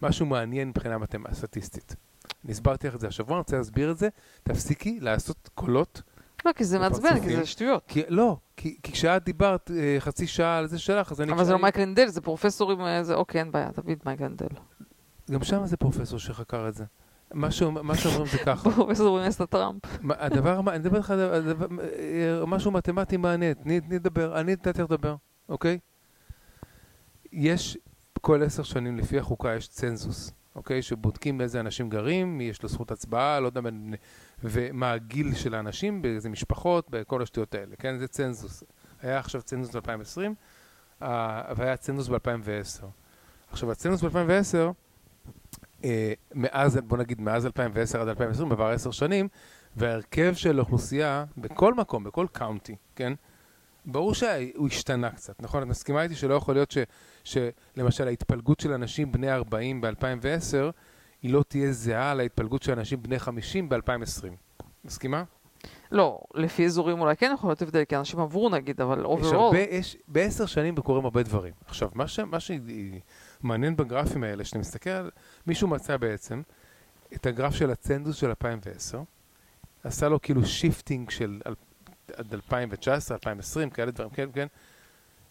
משהו מעניין מבחינה מתמטית, סטטיסטית. אני הסברתי לך את זה השבוע, אני רוצה להסביר את זה, תפסיקי לעשות קולות,
לא, כי זה מעצבן, כי. זה שטויות.
כי לא, כי, כי כשאת דיברת אה, חצי שעה על זה שלך, אז אני...
אבל זה לא מייקל אנדל, זה פרופסורים, אה, זה אוקיי, אין בעיה, תביא את מייקל אנדל.
גם שם זה פרופסור שחקר את זה. מה שאומר- מה שאומרים זה ככה.
פרופסור במסת טראמפ.
הדבר, אני מדבר איתך על אה, משהו מתמטי מעניין, תני לדבר, אני נתתי לך לדבר, אוקיי? יש, כל עשר שנים לפי החוקה יש צנזוס, אוקיי? שבודקים איזה אנשים גרים, מי יש לו זכות הצבעה, לא יודע, ומה הגיל של האנשים, באיזה משפחות, בכל השטויות האלה, כן? זה צנזוס. היה עכשיו צנזוס ב-2020, והיה צנזוס ב-2010. עכשיו, הצנזוס ב-2010, אה, מאז, בוא נגיד, מאז 2010 עד 2020, עבר עשר שנים, וההרכב של האוכלוסייה בכל מקום, בכל קאונטי, כן? ברור שהוא השתנה קצת, נכון? את מסכימה איתי שלא יכול להיות ש, שלמשל ההתפלגות של אנשים בני 40 ב-2010 היא לא תהיה זהה להתפלגות של אנשים בני 50 ב-2020. מסכימה?
לא, לפי אזורים אולי כן יכול להיות הבדל, כי אנשים עברו נגיד, אבל
יש
overall.
הרבה, יש, בעשר שנים קורים הרבה דברים. עכשיו, מה, ש, מה שמעניין בגרפים האלה, שאתה מסתכל מישהו מצא בעצם את הגרף של ה census של 2010, עשה לו כאילו shifting של עד 2019, 2020, כאלה דברים, כן, כן,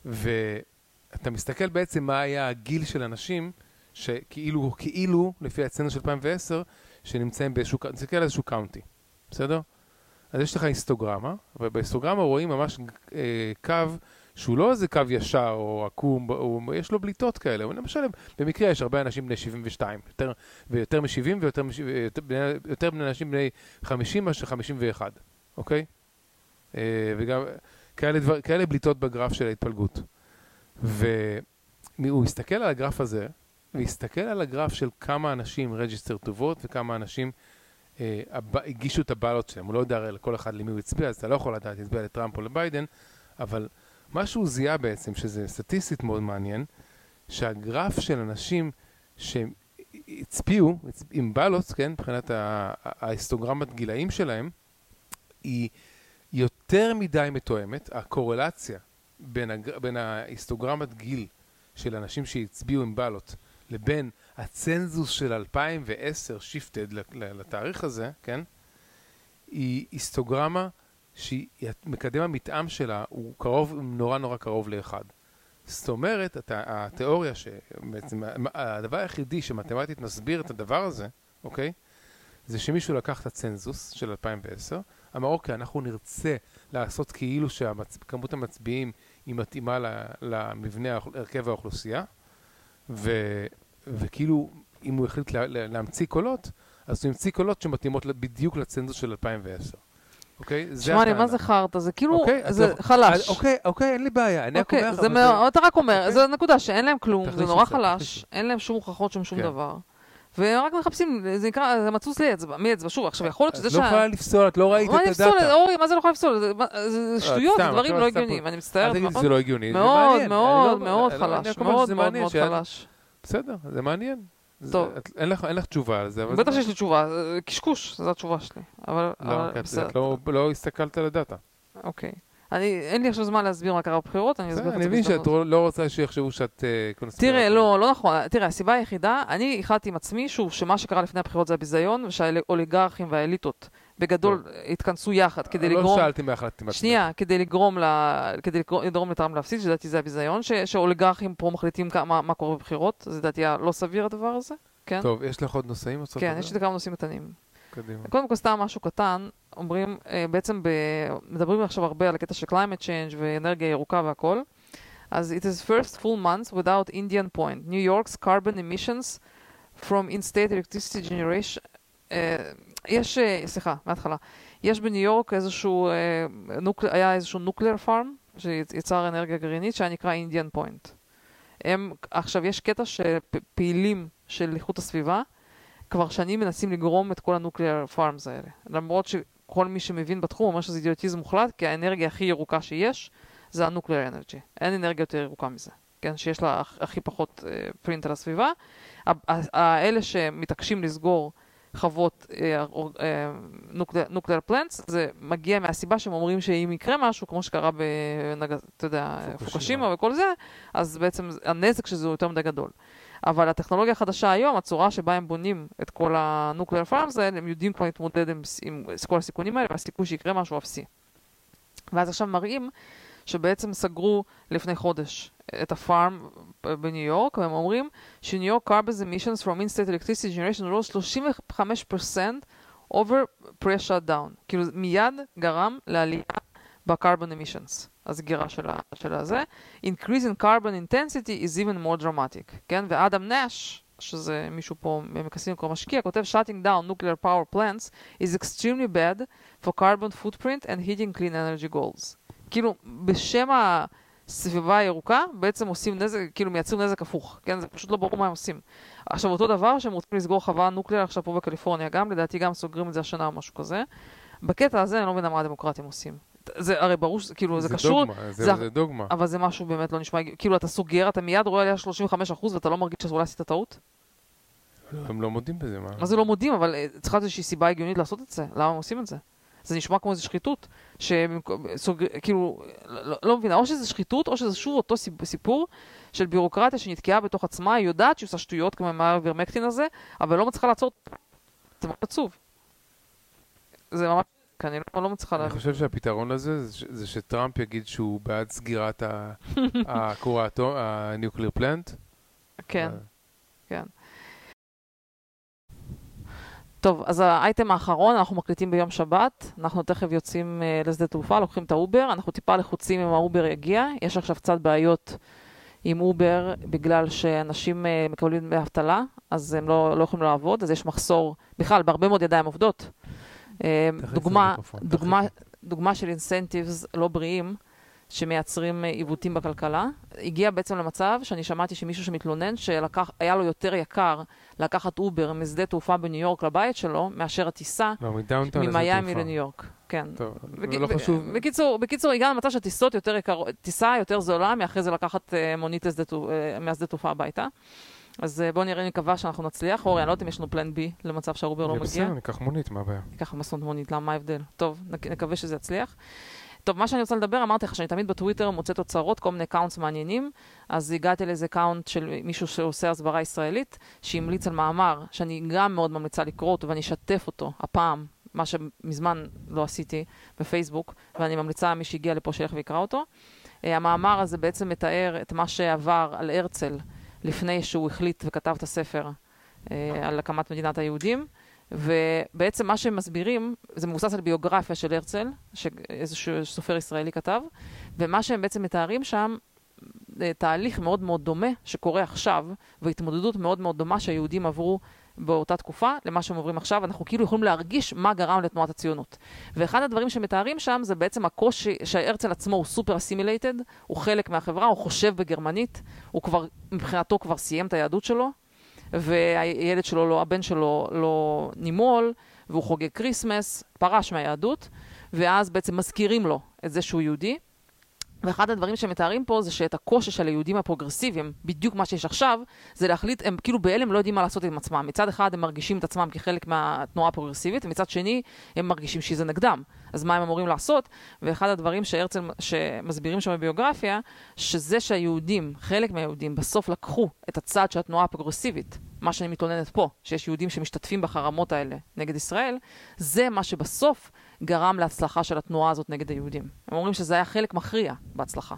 ואתה מסתכל בעצם מה היה הגיל של אנשים, שכאילו, כאילו, לפי ה census של 2010, שנמצאים באיזשהו, תסתכל על איזשהו county, בסדר? אז יש לך היסטוגרמה, ובהיסטוגרמה רואים ממש אה, קו שהוא לא איזה קו ישר או עקום, או, יש לו בליטות כאלה. אבל למשל, במקרה יש הרבה אנשים בני 72, יותר, ויותר מ-70 ויותר בני- יותר בני אנשים בני 50 מאשר 51, אוקיי? אה, וגם כאלה, דבר, כאלה בליטות בגרף של ההתפלגות. והוא הסתכל על הגרף הזה, והסתכל על הגרף של כמה אנשים to vote וכמה אנשים אה, הגישו את הבעלות שלהם. הוא לא יודע הרי לכל אחד למי הוא הצביע, אז אתה לא יכול לדעת, הצביע לטראמפ או לביידן, אבל מה שהוא זיהה בעצם, שזה סטטיסטית מאוד מעניין, שהגרף של אנשים שהצביעו הצ- עם בלוטס, כן, מבחינת ההיסטוגרמת גילאים שלהם, היא יותר מדי מתואמת, הקורלציה בין, הג... בין ההיסטוגרמת גיל של אנשים שהצביעו עם בלוט לבין הצנזוס של 2010 שיפטד לתאריך הזה, כן? היא היסטוגרמה שמקדם המתאם שלה הוא קרוב, נורא נורא קרוב לאחד. זאת אומרת, הת... התיאוריה שבעצם, הדבר היחידי שמתמטית מסביר את הדבר הזה, אוקיי? זה שמישהו לקח את הצנזוס של 2010, אמר, אוקיי, אנחנו נרצה לעשות כאילו שכמות המצביעים היא מתאימה. למבנה, הרכב האוכלוסייה, ו... וכאילו, אם הוא החליט לה... להמציא קולות, אז הוא המציא קולות שמתאימות בדיוק לצנזוס של 2010. אוקיי? זה
שמע לי,
הטענה.
מה זה חרטא? זה כאילו,
אוקיי,
זה
לא-
חלש.
אז אוקיי, אוקיי, אין לי בעיה, אני רק
אוקיי,
אומר לך,
זה מאוד- אתה רק אומר,
אוקיי.
זו נקודה שאין להם כלום, זה נורא חלש,
תכניסי.
אין להם שום הוכחות של שום
כן.
דבר. והם רק מחפשים, זה נקרא, זה מצוץ לי אצבע, מאצבע. שוב, עכשיו יכול להיות שזה
את לא יכולה לפסול, את לא ראית
מה
את
אני אפסול?
הדאטה.
אורי, מה זה לא יכולה לפסול? זה- מה- זה שטויות, זה דברים לא הגיוניים, אני
אל
מצטערת
תגידי
מאוד.
שזה לא הגיוני, זה
מאוד,
מעניין.
מאוד, מאוד
אני
חלש, מאוד מאוד מאוד חלש.
בסדר, זה מעניין.
טוב.
את- אין לך אין לך תשובה על זה.
בטח שיש לי תשובה, זה קשקוש, זו התשובה שלי. אבל
לא,
אבל
את-
בסדר,
את לא- לא הסתכלת על הדאטה.
אוקיי. אני, אין לי עכשיו זמן להסביר מה קרה בבחירות, אני אסביר את
אני
זה
מבין
בהזדמנות.
שאת לא רוצה שיחשבו שאת אה, קונספירטורית.
תראה, לא, לא נכון. תראה, הסיבה היחידה, אני החלטתי עם עצמי, שוב, שמה שקרה לפני הבחירות זה הביזיון, ושהאוליגרכים והאליטות בגדול התכנסו יחד כדי
לא
לגרום...
שאלתי מה החלטתי מעצמך.
שנייה, כדי לגרום, ל... כדי לגרום- לטראמפ להפסיד, שלדעתי זה הביזיון, ש... שהאוליגרכים פה מחליטים כמה, מה קורה בבחירות, זה לדעתי לא סביר הדבר הזה. כן?
טוב, יש לך עוד נושאים?
כן? יש לי כמה נושאים קטנים.
קדימה.
קודם כל סתם משהו קטן, אומרים, אה, בעצם ב... מדברים עכשיו הרבה על הקטע של climate change ואנרגיה ירוקה והכל, אז it is first full month without Indian point. New York's carbon emissions from in-state electricity generation, uh, יש, uh, סליחה, מההתחלה, יש בניו יורק איזשהו, uh, נוק, היה איזשהו נוקלר פארם שיצר אנרגיה גרעינית שהיה נקרא אינדיאן פוינט. הם, עכשיו יש קטע שפעילים של איכות הסביבה כבר שנים מנסים לסגור את כל ה nuclear farms האלה. למרות שכל מי שמבין בתחום אומר שזה אידיוטיזם מוחלט, כי האנרגיה הכי ירוקה שיש זה ה nuclear energy. אין אנרגיה יותר ירוקה מזה, כן? שיש לה הכי פחות uh, print על הסביבה. האלה שמתעקשים לסגור חוות nuclear plants, זה מגיע מהסיבה שהם אומרים שאם יקרה משהו, כמו שקרה ב... אתה יודע, פוקושימה וכל זה, אז בעצם הנזק שזה יותר מדי גדול. אבל הטכנולוגיה החדשה היום, הצורה שבה הם בונים את כל הנוקלר פארמס האלה, הם יודעים כבר להתמודד עם, עם כל הסיכונים האלה, והסיכוי שיקרה משהו אפסי. ואז עכשיו מראים שבעצם סגרו לפני חודש את הפארם בניו יורק, והם אומרים שניו יורק carbon emissions from in-state electricity generation rose 35% over pre down. כאילו מיד גרם לעלייה ב-carbon emissions, הסגירה של, הזה. Increase in carbon intensity is even more dramatic, כן? ואדם נאש, שזה מישהו פה מקסים כבר משקיע, כותב shutting down nuclear power plants is extremely bad for carbon footprint and hitting clean energy goals. כאילו, בשם הסביבה הירוקה, בעצם עושים נזק, כאילו מייצרים נזק הפוך, כן? זה פשוט לא ברור מה הם עושים. עכשיו, אותו דבר שהם רוצים לסגור חווה נוקלר עכשיו פה בקליפורניה גם, לדעתי גם סוגרים את זה השנה או משהו כזה. בקטע הזה אני לא מבינה מה הדמוקרטים עושים. זה הרי ברור, כאילו, זה,
זה
קשור.
דוגמה, זה, זה, זה דוגמה.
אבל זה משהו באמת לא נשמע, כאילו, אתה סוגר, אתה מיד רואה עלייה 35% ואתה לא מרגיש שאולי עשית טעות?
הם לא מודים בזה, מה?
מה זה לא מודים? אבל אה, צריכה להיות איזושהי סיבה הגיונית לעשות את זה. למה הם עושים את זה? זה נשמע כמו איזו שחיתות, שכאילו, לא, לא מבינה, או שזה שחיתות, או שזה שוב אותו סיפור של ביורוקרטיה שנתקעה בתוך עצמה, היא יודעת שהיא עושה שטויות כמו עם האברמקטין הזה, אבל לא מצליחה לעצור, זה מאוד עצוב. זה ממש, כי אני לא, לא מצליחה.
אני חושב שהפתרון לזה זה שטראמפ יגיד שהוא בעד סגירת הכור האטום, ה nuclear plant.
כן, כן. טוב, אז האייטם האחרון, אנחנו מקליטים ביום שבת, אנחנו תכף יוצאים uh, לשדה תעופה, לוקחים את האובר, אנחנו טיפה לחוצים אם האובר יגיע, יש עכשיו קצת בעיות עם אובר בגלל שאנשים אה, מקבלים אבטלה, אז הם לא, לא יכולים לעבוד, אז יש מחסור, בכלל, בהרבה מאוד ידיים עובדות. אה, דוגמה, דוגמה, דוגמה של incentives לא בריאים, שמייצרים אה, עיוותים בכלכלה. הגיע בעצם למצב שאני שמעתי שמישהו שמתלונן שהיה לו יותר יקר לקחת אובר משדה תעופה בניו יורק לבית שלו, מאשר הטיסה
לא,
ממיאמי לניו יורק. כן.
טוב, בק... זה לא חשוב.
בקיצור, בקיצור, הגענו למצב שהטיסות יותר יקר, טיסה יותר זולה מאחרי זה לקחת אה, מונית אה, מהשדה תעופה הביתה. אז בואו נראה, אני מקווה שאנחנו נצליח. אורי, אני לא יודעת אם יש לנו plan B למצב שהאובר לא מגיע.
בסדר, ניקח מונית, מה הבעיה?
ניקח מסונת מונית, למה ההבדל? טוב, נקווה שזה יצליח. טוב, מה שאני רוצה לדבר, אמרתי לך שאני תמיד בטוויטר מוצאת אוצרות, כל מיני accounts מעניינים, אז הגעתי לאיזה account של מישהו שעושה הסברה ישראלית, שהמליץ על מאמר, שאני גם מאוד ממליצה לקרוא אותו ואני אשתף אותו הפעם, מה שמזמן לא עשיתי בפייסבוק, ואני ממליצה מי שהגיע לפה שילך ויקרא אותו. אה, המאמר הזה בעצם מתאר את מה שעבר על הרצל לפני שהוא החליט וכתב את הספר אה, על הקמת מדינת היהודים. ובעצם מה שהם מסבירים, זה מבוסס על ביוגרפיה של הרצל, שאיזשהו סופר ישראלי כתב, ומה שהם בעצם מתארים שם, תהליך מאוד מאוד דומה שקורה עכשיו, והתמודדות מאוד מאוד דומה שהיהודים עברו באותה תקופה למה שהם עוברים עכשיו, אנחנו כאילו יכולים להרגיש מה גרם לתנועת הציונות. ואחד הדברים שמתארים שם זה בעצם הקושי שהרצל עצמו הוא סופר assimilated, הוא חלק מהחברה, הוא חושב בגרמנית, הוא כבר, מבחינתו כבר סיים את היהדות שלו, והילד שלו, לא, הבן שלו לא נימול, והוא חוגג כריסמס, פרש מהיהדות, ואז בעצם מזכירים לו את זה שהוא יהודי. ואחד הדברים שמתארים פה זה שאת הקושי של היהודים הפרוגרסיביים, בדיוק מה שיש עכשיו, זה להחליט, הם כאילו בהלם לא יודעים מה לעשות עם עצמם. מצד אחד הם מרגישים את עצמם כחלק מהתנועה הפרוגרסיבית, ומצד שני הם מרגישים שזה נגדם. אז מה הם אמורים לעשות? ואחד הדברים שהרצל, שמסבירים שם בביוגרפיה, שזה שהיהודים, חלק מהיהודים, בסוף לקחו את הצד של התנועה הפרוגרסיבית, מה שאני מתלוננת פה, שיש יהודים שמשתתפים בחרמות האלה נגד ישראל, זה מה שבסוף גרם להצלחה של התנועה הזאת נגד היהודים. הם אומרים שזה היה חלק מכריע בהצלחה.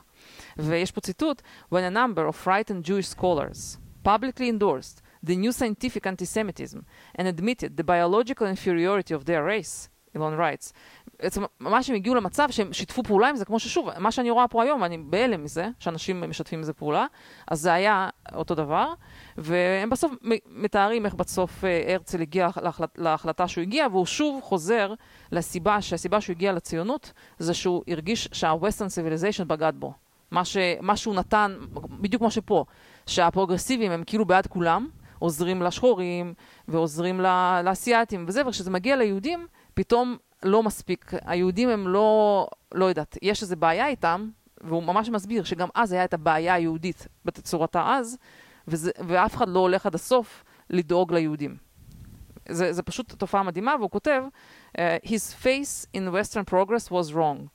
ויש פה ציטוט, When a number of frightened Jewish scholars publicly endorsed the new scientific antisemitism and admitted the biological inferiority of their race, אילון רייטס. בעצם ממש הם הגיעו למצב שהם שיתפו פעולה עם זה, כמו ששוב, מה שאני רואה פה היום, אני בהלם מזה, שאנשים משתפים עם זה פעולה, אז זה היה אותו דבר, והם בסוף מתארים איך בסוף אה, הרצל הגיע להחלט, להחלטה שהוא הגיע, והוא שוב חוזר לסיבה, שהסיבה שהוא הגיע לציונות, זה שהוא הרגיש שה-Western Civilization בגד בו. מה, ש, מה שהוא נתן, בדיוק כמו שפה, שהפרוגרסיבים הם כאילו בעד כולם, עוזרים לשחורים ועוזרים לאסייתים וזה, וכשזה מגיע ליהודים, פתאום לא מספיק. היהודים הם לא, לא יודעת, יש איזו בעיה איתם, והוא ממש מסביר שגם אז היה את הבעיה היהודית בתצורתה אז, וזה, ואף אחד לא הולך עד הסוף לדאוג ליהודים. זה, זה פשוט תופעה מדהימה, והוא כותב, uh, His face in Western progress was wrong.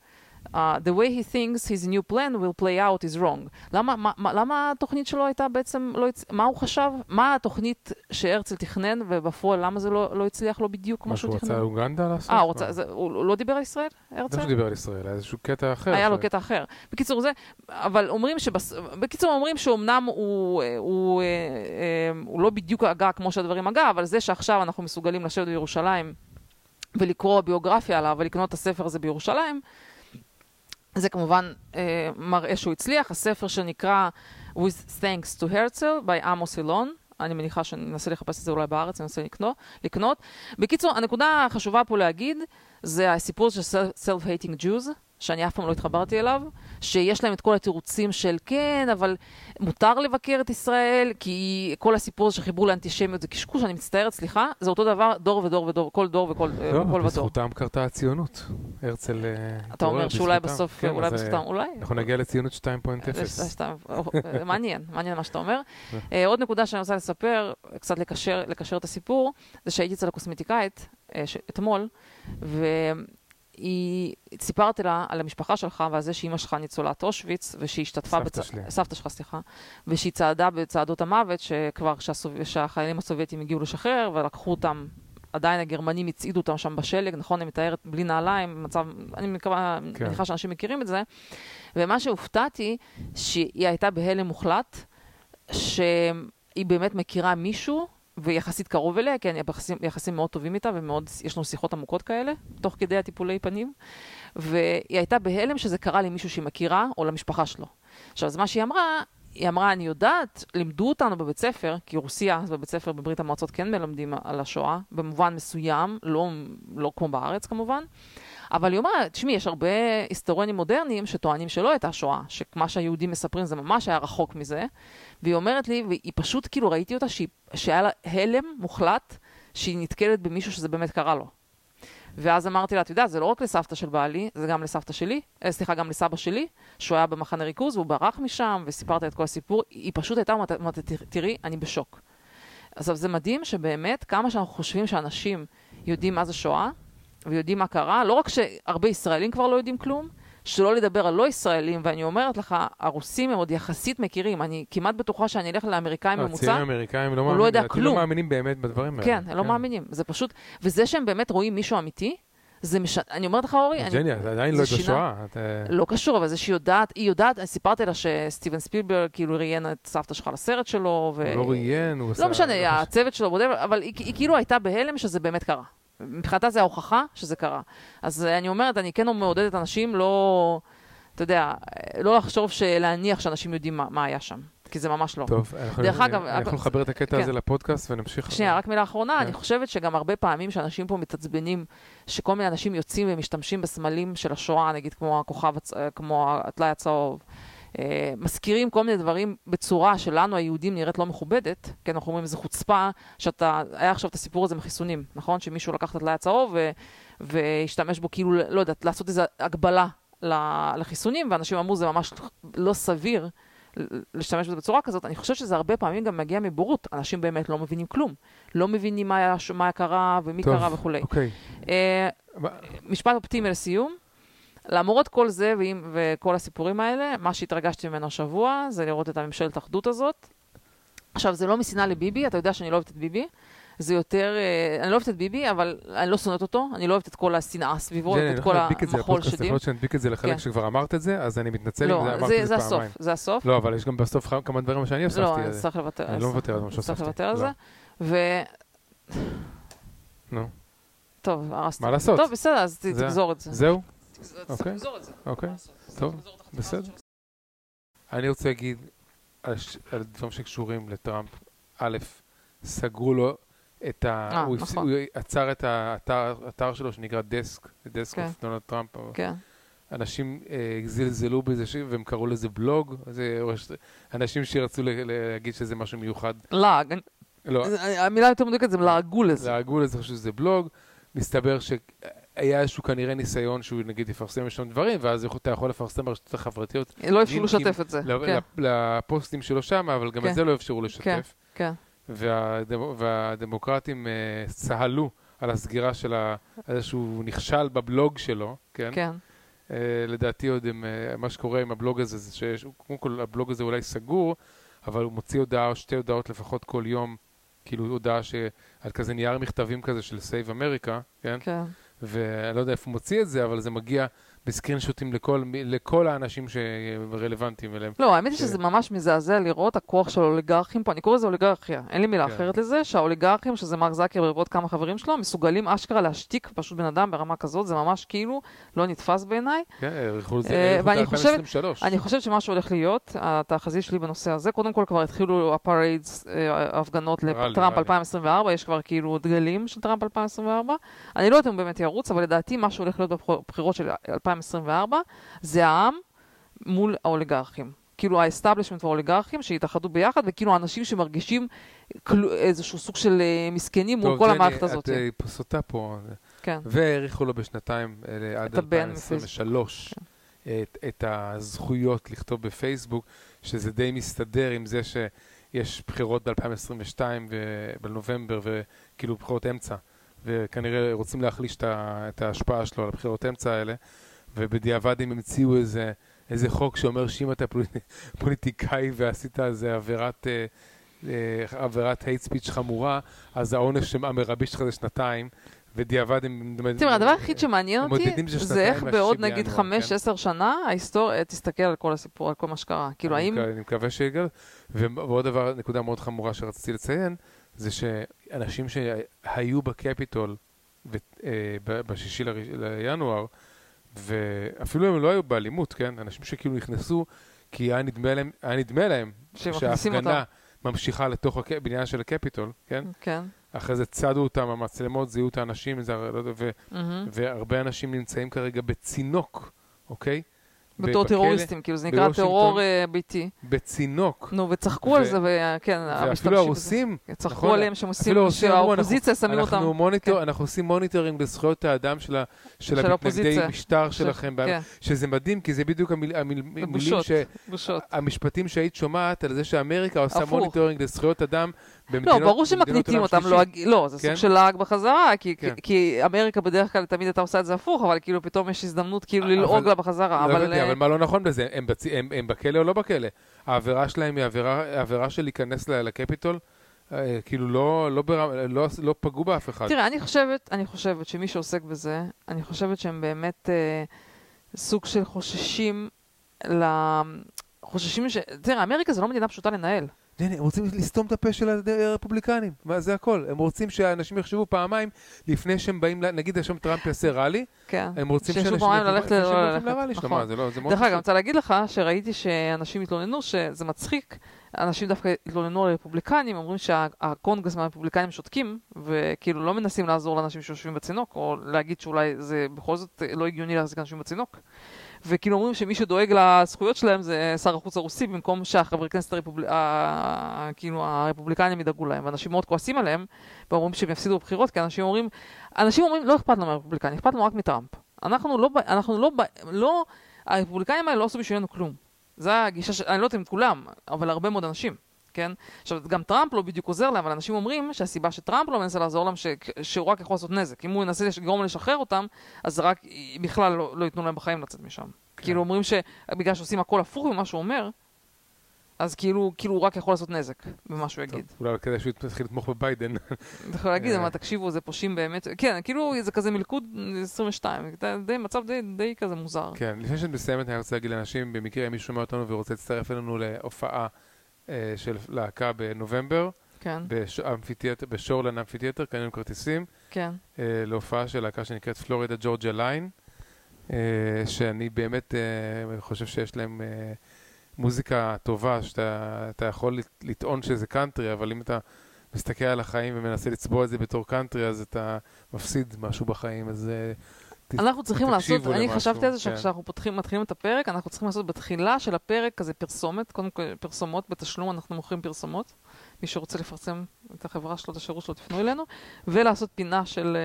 Uh, the way he thinks his new plan will play out is wrong. למה, מה, מה, למה התוכנית שלו הייתה בעצם, לא הצ... מה הוא חשב? מה התוכנית שהרצל תכנן, ובפועל למה זה לא, לא הצליח לו בדיוק כמו שהוא תכנן?
מה שהוא רצה אוגנדה לעשות?
אה, הוא, רצה, זה, הוא, הוא לא דיבר על ישראל, הרצל?
לא שהוא דיבר על ישראל, היה איזשהו קטע אחר.
היה לו קטע אחר. בקיצור, זה, אבל אומרים שבס... בקיצור, אומרים שאומנם הוא, הוא, הוא, אה, אה, הוא לא בדיוק הגה כמו שהדברים הגה, אבל זה שעכשיו אנחנו מסוגלים לשבת בירושלים ולקרוא ביוגרפיה עליו ולקנות את הספר הזה בירושלים, זה כמובן אה, מראה שהוא הצליח, הספר שנקרא With Thanks to Herzl by עמוס אילון. אני מניחה שאני אנסה לחפש את זה אולי בארץ, אני אנסה לקנות. לקנות. בקיצור, הנקודה החשובה פה להגיד, זה הסיפור של Self-Hating Jews, שאני אף פעם לא התחברתי אליו, שיש להם את כל התירוצים של כן, אבל מותר לבקר את ישראל, כי כל הסיפור שחיברו לאנטישמיות זה קשקוש, אני מצטערת, סליחה, זה אותו דבר דור ודור ודור, כל דור וכל
לא,
וכל ודור.
בזכותם קרתה הציונות. הרצל...
אה, אתה אומר שאולי בסוף,
כן,
אולי בזכותם, אולי.
אנחנו נגיע לציונות 2.0.
אה, מעניין, מעניין מה שאתה אומר. אה, עוד נקודה שאני רוצה לספר, קצת לקשר, לקשר את הסיפור, זה שהייתי אצל הקוסמטיקאית אתמול, היא, סיפרתי לה על המשפחה שלך ועל זה שאימא שלך ניצולת אושוויץ, ושהיא השתתפה...
סבתא בצ... שלי.
סבתא שלך, סליחה. ושהיא צעדה בצעדות המוות, שכבר כשהסוב... כשהחיילים הסובייטים הגיעו לשחרר, ולקחו אותם, עדיין הגרמנים הצעידו אותם שם בשלג, נכון? אני מתארת בלי נעליים, מצב... אני מקווה, כן. מניחה שאנשים מכירים את זה. ומה שהופתעתי, שהיא הייתה בהלם מוחלט, שהיא באמת מכירה מישהו ויחסית קרוב אליה, כי יחסים, יחסים מאוד טובים איתה, ויש לנו שיחות עמוקות כאלה, תוך כדי הטיפולי פנים. והיא הייתה בהלם שזה קרה למישהו שהיא מכירה, או למשפחה שלו. עכשיו, אז מה שהיא אמרה, היא אמרה, אני יודעת, לימדו אותנו בבית ספר, כי רוסיה, אז בבית ספר בברית המועצות כן מלמדים על השואה, במובן מסוים, לא, לא כמו בארץ כמובן, אבל היא אומרת, תשמעי, יש הרבה היסטוריונים מודרניים שטוענים שלא הייתה שואה, שמה שהיהודים מספרים זה ממש היה רחוק מזה, והיא אומרת לי, והיא פשוט, כאילו, ראיתי אותה, שהיא, שהיה לה הלם מוחלט, שהיא נתקלת במישהו שזה באמת קרה לו. ואז אמרתי לה, את יודעת, זה לא רק לסבתא של בעלי, זה גם לסבתא שלי, אה, סליחה, גם לסבא שלי, שהוא היה במחנה ריכוז והוא ברח משם, וסיפרת את כל הסיפור. היא פשוט הייתה אומרת, תראי, אני בשוק. עכשיו, זה מדהים שבאמת, כמה שאנחנו חושבים שאנשים יודעים מה זה שואה, ויודעים מה קרה, לא רק שהרבה ישראלים כבר לא יודעים כלום, שלא לדבר על לא ישראלים, ואני אומרת לך, הרוסים הם עוד יחסית מכירים, אני כמעט בטוחה שאני אלך לאמריקאים ממוצע,
הצעירים האמריקאים לא,
לא יודע כלום.
לא מאמינים באמת בדברים האלה.
כן, הם לא כן. מאמינים, זה פשוט, וזה שהם באמת רואים מישהו אמיתי, זה מש... אני אומרת לך, אורי, אני...
ג'ניה, זה עדיין לא בשואה. את...
לא קשור, אבל זה שהיא יודעת, היא יודעת, סיפרתי לה שסטיבן ספילברג כאילו ראיין את סבתא שלך לסרט שלו, ו...
הוא לא ראיין, הוא
עשה... לא משנה, הצוות שלו, אבל היא כאילו הייתה בהלם שזה באמת קרה. מבחינתה זה ההוכחה שזה קרה. אז אני אומרת, אני כן מעודדת אנשים לא, אתה יודע, לא לחשוב, להניח שאנשים יודעים מה, מה היה שם. כי זה ממש לא.
טוב, דרך אגב... אנחנו נחבר את הקטע כן. הזה לפודקאסט ונמשיך.
שנייה, רק מילה אחרונה, כן. אני חושבת שגם הרבה פעמים שאנשים פה מתעצבנים, שכל מיני אנשים יוצאים ומשתמשים בסמלים של השואה, נגיד כמו הכוכב, כמו הטלאי הצהוב, מזכירים כל מיני דברים בצורה שלנו היהודים נראית לא מכובדת, כן, אנחנו אומרים איזה חוצפה, שאתה, היה עכשיו את הסיפור הזה מחיסונים, נכון? שמישהו לקח את הטלאי הצהוב והשתמש בו כאילו, לא יודעת, לעשות איזו הגבלה לחיסונים, ואנשים אמרו זה ממש לא סביר להשתמש בזה בצורה כזאת. אני חושבת שזה הרבה פעמים גם מגיע מבורות, אנשים באמת לא מבינים כלום. לא מבינים מה, היה, מה קרה ומי טוב, קרה וכולי.
אוקיי.
Uh, משפט אופטימי לסיום. למרות כל זה ועם, וכל הסיפורים האלה, מה שהתרגשתי ממנו השבוע זה לראות את הממשלת האחדות הזאת. עכשיו, זה לא משנאה לביבי, אתה יודע שאני לא אוהבת את ביבי. זה יותר, אה, אני לא אוהבת את ביבי, אבל אני לא שונאת אותו, אני לא אוהבת את כל השנאה סביבו, ואת כל המחול שדים.
יכול להיות שאני אדביק את זה לחלק כן. שכבר אמרת את זה, אז אני מתנצל
אם
זה אמרתי את זה פעמיים.
לא, זה הסוף, זה הסוף.
לא, אבל יש גם בסוף כמה דברים שאני הוספתי.
לא, אני צריך לוותר על זה.
אני לא מוותר על מה שהוספתי.
צריך לוותר על זה. ו...
נו.
טוב, הרסתי.
מה לעשות?
טוב, בסדר, אז תגזור את זה.
זהו? אוקיי. אוקיי. טוב, בסדר. אני רוצה להגיד על, ש... דברים שקשורים לטראמפ. א', סגרו לו את ה...
אה,
הוא.
נכון.
הוא עצר את האתר, שלו שנקרא desk, desk
כן.
of דונלד טראמפ.
כן.
אנשים אה, זלזלו בזה ש... והם קראו לזה בלוג. זה... אנשים שרצו ל... להגיד שזה משהו מיוחד.
לעג. אני-
לא,
המילה יותר מדויקת זה לעגו לזה.
לעגו לזה שזה בלוג. מסתבר שהיה איזשהו כנראה ניסיון שהוא נגיד יפרסם שם דברים, ואז אתה יכול לפרסם ברשתות החברתיות
לא אפשרו לשתף את זה.
ל-
כן,
לפוסטים שלו שם, אבל גם
כן.
את זה לא אפשרו לשתף.
כן.
והדמ- והדמוקרטים אה, צהלו על הסגירה של איזשהו נכשל בבלוג שלו, כן?
כן.
אה, לדעתי עוד עם, אה, מה שקורה עם הבלוג הזה, זה שיש, קודם כל הבלוג הזה אולי סגור, אבל הוא מוציא הודעה או שתי הודעות לפחות כל יום, כאילו הודעה ש... על כזה נייר מכתבים כזה של Save America, כן?
כן.
ואני לא יודע איפה הוא מוציא את זה, אבל זה מגיע בסקרין שוטים לכל, לכל האנשים שרלוונטיים אליהם.
לא, האמת היא
ש-
שזה ממש מזעזע לראות הכוח של האוליגרכים פה, אני קורא לזה אוליגרכיה, אין לי מילה
כן.
אחרת לזה, שהאוליגרכים, שזה מרק זקר ועוד כמה חברים שלו, מסוגלים אשכרה להשתיק פשוט בן אדם ברמה כזאת, זה ממש כאילו לא נתפס בעיניי.
כן, האריכו את זה
אה,
האריכו את
ואני חושבת-
2023.
אני חושבת שמה שהולך להיות, התחזית שלי בנושא הזה, קודם כל כבר התחילו ה parades, אה, ההפגנות
rally,
לטראמפ
rally.
2024, יש כבר כאילו דגלים של טראמפ 2024. אני לא יודעת אם הוא באמת ירוץ, אבל לדעתי מה שהולך להיות בבחירות של 2024, זה העם מול האוליגרכים. כאילו ה establishment והאוליגרכים שהתאחדו ביחד, וכאילו האנשים שמרגישים כל- איזשהו סוג של אה, מסכנים מול
טוב,
כל
ג'ני,
המערכת הזאת.
את אה, סוטה פה.
כן.
והאריכו לו בשנתיים אה, עד
את ה ban
2023 את, את הזכויות לכתוב בפייסבוק, שזה די מסתדר עם זה שיש בחירות ב-2022 בנובמבר, וכאילו בחירות אמצע, וכנראה רוצים להחליש את ההשפעה שלו על הבחירות אמצע האלה, ובדיעבד הם המציאו איזה, איזה חוק שאומר שאם אתה פוליט, פוליטיקאי ועשית איזה עבירת... אה, אה, עבירת hate speech חמורה, אז העונש המרבי שלך זה שנתיים, ודיעבד הם...
תראה, הדבר היחיד שמעניין אותי, זה איך בעוד נגיד
בינואר,
חמש,
כן?
עשר שנה, ההיסטוריה תסתכל על כל הסיפור, על כל מה שקרה. כאילו, האם...
אני מקווה שיגאל. ועוד דבר, נקודה מאוד חמורה שרציתי לציין, זה שאנשים שהיו בקפיטול אה, בשישי לינואר, ואפילו הם לא היו באלימות, כן? אנשים שכאילו נכנסו, כי היה נדמה להם, היה נדמה להם שההפגנה. ממשיכה לתוך הק- בניין של הקפיטול, כן?
כן.
אחרי זה צדו אותם, המצלמות זיהו את האנשים, זה, לא ו-
מהמם.
והרבה אנשים נמצאים כרגע בצינוק, אוקיי?
בתור טרוריסטים, כאילו זה נקרא. טרור אה, ביתי.
בצינוק.
נו, וצחקו
ו-
על זה, וכן,
ואפילו הרוסים,
צחקו
נכון,
עליהם שהם עושים, שהאופוזיציה שמים אותם.
מוניטור,
כן.
אנחנו עושים monitoring לזכויות האדם של, ה, של,
של
המתנגדי. משטר
ש-
שלכם,
כן,
שזה מדהים, כי זה בדיוק המיל, המיל, המילים ש... המשפטים שהיית שומעת על זה שאמריקה עושה
הפוך.
monitoring לזכויות אדם
לא,
במדינות
ברור
במדינות
שמקניטים אותם, לא, לא, זה סוג
כן?
של לעג בחזרה, כי-
כן.
כי אמריקה בדרך כלל תמיד הייתה עושה את זה הפוך, אבל כאילו פתאום יש הזדמנות כאילו ללעוג לה בחזרה,
לא
אבל...
הבנתי,
אה,
אבל מה לא נכון בזה? הם, בצ... הם, הם בכלא או לא בכלא? העבירה שלהם היא עבירה, עבירה של להיכנס לקפיטול? אה, כאילו לא, לא, ברמ... לא, לא פגעו באף אחד.
תראה, אני חושבת, אני חושבת שמי שעוסק בזה, אני חושבת שהם באמת אה, סוג של חוששים ל... חוששים ש... תראה, אמריקה זה לא מדינה פשוטה לנהל.
הם רוצים לסתום את הפה של הרפובליקנים, מה זה הכל. הם רוצים שאנשים יחשבו פעמיים לפני שהם באים, נגיד עכשיו טראמפ יעשה rally,
כן.
הם רוצים שאנשים
ללכת, ל
rally שלו. מה, זה לא, זה מאוד
דרך אגב, אני. רוצה להגיד לך שראיתי שאנשים התלוננו שזה מצחיק. אנשים דווקא התלוננו על רפובליקנים, אומרים שהקונגרס מהרפובליקנים שותקים, וכאילו לא מנסים לעזור לאנשים שיושבים בצינוק, או להגיד שאולי זה בכל זאת לא הגיוני להחזיק אנשים בצינוק. וכאילו אומרים שמי שדואג לזכויות שלהם זה שר החוץ הרוסי, במקום שהחברי כנסת הרפובל... ה... כאילו הרפובליקנים ידאגו להם. ואנשים מאוד כועסים עליהם, ואומרים שהם יפסידו בבחירות, כי אנשים אומרים, אנשים אומרים, לא אכפת לנו מהרפובליקנים, אכפת לנו רק מטראמפ. אנחנו לא, אנחנו לא, לא, הרפובליקנים האלה לא עשו בשבילנו כלום. זו הגישה, ש... אני לא יודעת אם כולם, אבל הרבה מאוד אנשים, כן? עכשיו, גם טראמפ לא בדיוק עוזר להם, אבל אנשים אומרים שהסיבה שטראמפ לא מנסה לעזור להם, ש... שהוא רק יכול לעשות נזק. אם הוא ינסה לגרום לשחרר אותם, אז רק בכלל לא, לא ייתנו להם בחיים לצאת משם.
כן.
כאילו אומרים שבגלל שעושים הכל הפוך ממה שהוא אומר, אז כאילו, כאילו הוא רק יכול לעשות נזק במה שהוא יגיד.
אולי כדאי שהוא יתחיל לתמוך בביידן.
אתה יכול להגיד,
אה.
אבל תקשיבו, זה פושעים באמת, כן, כאילו זה כזה מלכוד 22, זה די, מצב די, די כזה מוזר.
כן, לפני שאת מסיימת, אני רוצה להגיד לאנשים, במקרה מישהו שומע אותנו ורוצה להצטרף אלינו להופעה של להקה בנובמבר,
כן,
באמפיתיאטר, בשורלנד אמפיתיאטר, קנינו כרטיסים.
כן.
אה, להופעה של להקה שנקראת Florida Georgia Line, אה, שאני באמת אה, חושב שיש להם אה, מוזיקה טובה, שאתה אתה יכול לט- לטעון שזה קאנטרי, אבל אם אתה מסתכל על החיים ומנסה לצבוע את זה בתור קאנטרי, אז אתה מפסיד משהו בחיים, אז... אה,
אנחנו צריכים לעשות, אני
למשהו,
חשבתי על זה
כן.
שכשאנחנו פותחים, מתחילים את הפרק, אנחנו צריכים לעשות בתחילה של הפרק כזה פרסומת, קודם כל פרסומות, בתשלום אנחנו מוכרים פרסומות. מי שרוצה לפרסם את החברה שלו, את השירות שלו, תפנו אלינו, ולעשות פינה של...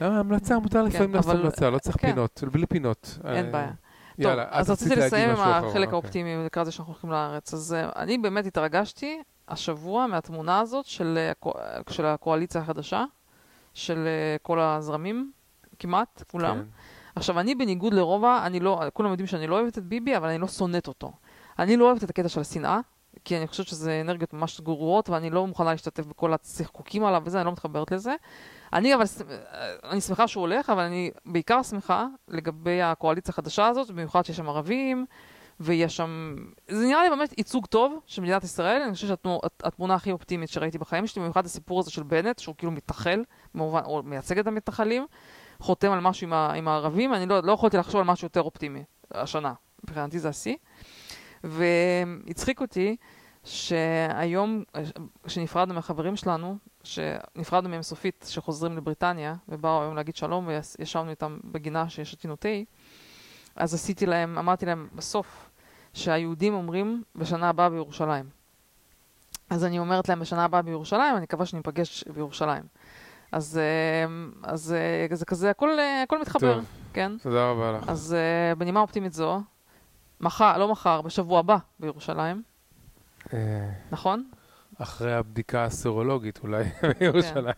אה,
למה המלצה, מותר לפעמים לעשות המלצה, לא צריך
כן.
פינות, בלי פינות.
אין
אה,
בעיה. טוב, אז
רצית
רציתי לסיים עם החלק
אוקיי.
האופטימי לקראת זה שאנחנו הולכים לארץ. אז אה, אני באמת התרגשתי השבוע מהתמונה הזאת של, אה, הקו- של הקואליציה החדשה, של אה, כל הזרמים, כמעט, כולם.
כן.
עכשיו, אני בניגוד לרובע, אני לא, כולם יודעים שאני לא אוהבת את ביבי, אבל אני לא שונאת אותו. אני לא אוהבת את הקטע של השנאה, כי אני חושבת שזה אנרגיות ממש גרועות, ואני לא מוכנה להשתתף בכל הצחקוקים עליו וזה, אני לא מתחברת לזה. אני אבל, אני שמחה שהוא הולך, אבל אני בעיקר שמחה לגבי הקואליציה החדשה הזאת, במיוחד שיש שם ערבים, ויש שם... זה נראה לי באמת ייצוג טוב של מדינת ישראל, אני חושבת שהתמונה הכי אופטימית שראיתי בחיים שלי, במיוחד הסיפור הזה של בנט, שהוא כאילו מתנחל, במובן, או מייצג את המתנחלים, חותם על משהו עם, ה, עם הערבים, אני לא, לא יכולתי לחשוב על משהו יותר אופטימי השנה. מבחינתי זה השיא. והצחיק אותי שהיום, כשנפרדנו מהחברים שלנו, שנפרדנו מהם סופית, שחוזרים לבריטניה, ובאו היום להגיד שלום, וישבנו איתם בגינה ששתינו תה, אז עשיתי להם, אמרתי להם בסוף, שהיהודים אומרים בשנה הבאה בירושלים. אז אני אומרת להם בשנה הבאה בירושלים, אני מקווה שניפגש בירושלים. אז, אה, אז אה, זה כזה, הכל, אה, הכל מתחבר,
טוב.
כן?
תודה רבה לך.
אז בנימה אופטימית זו, מחר, לא מחר, בשבוע הבא בירושלים, נכון?
אחרי הבדיקה הסרולוגית אולי בירושלים.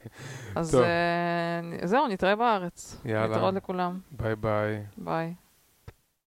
אז זהו, נתראה בארץ.
יאללה.
להתראות לכולם.
ביי ביי.
ביי.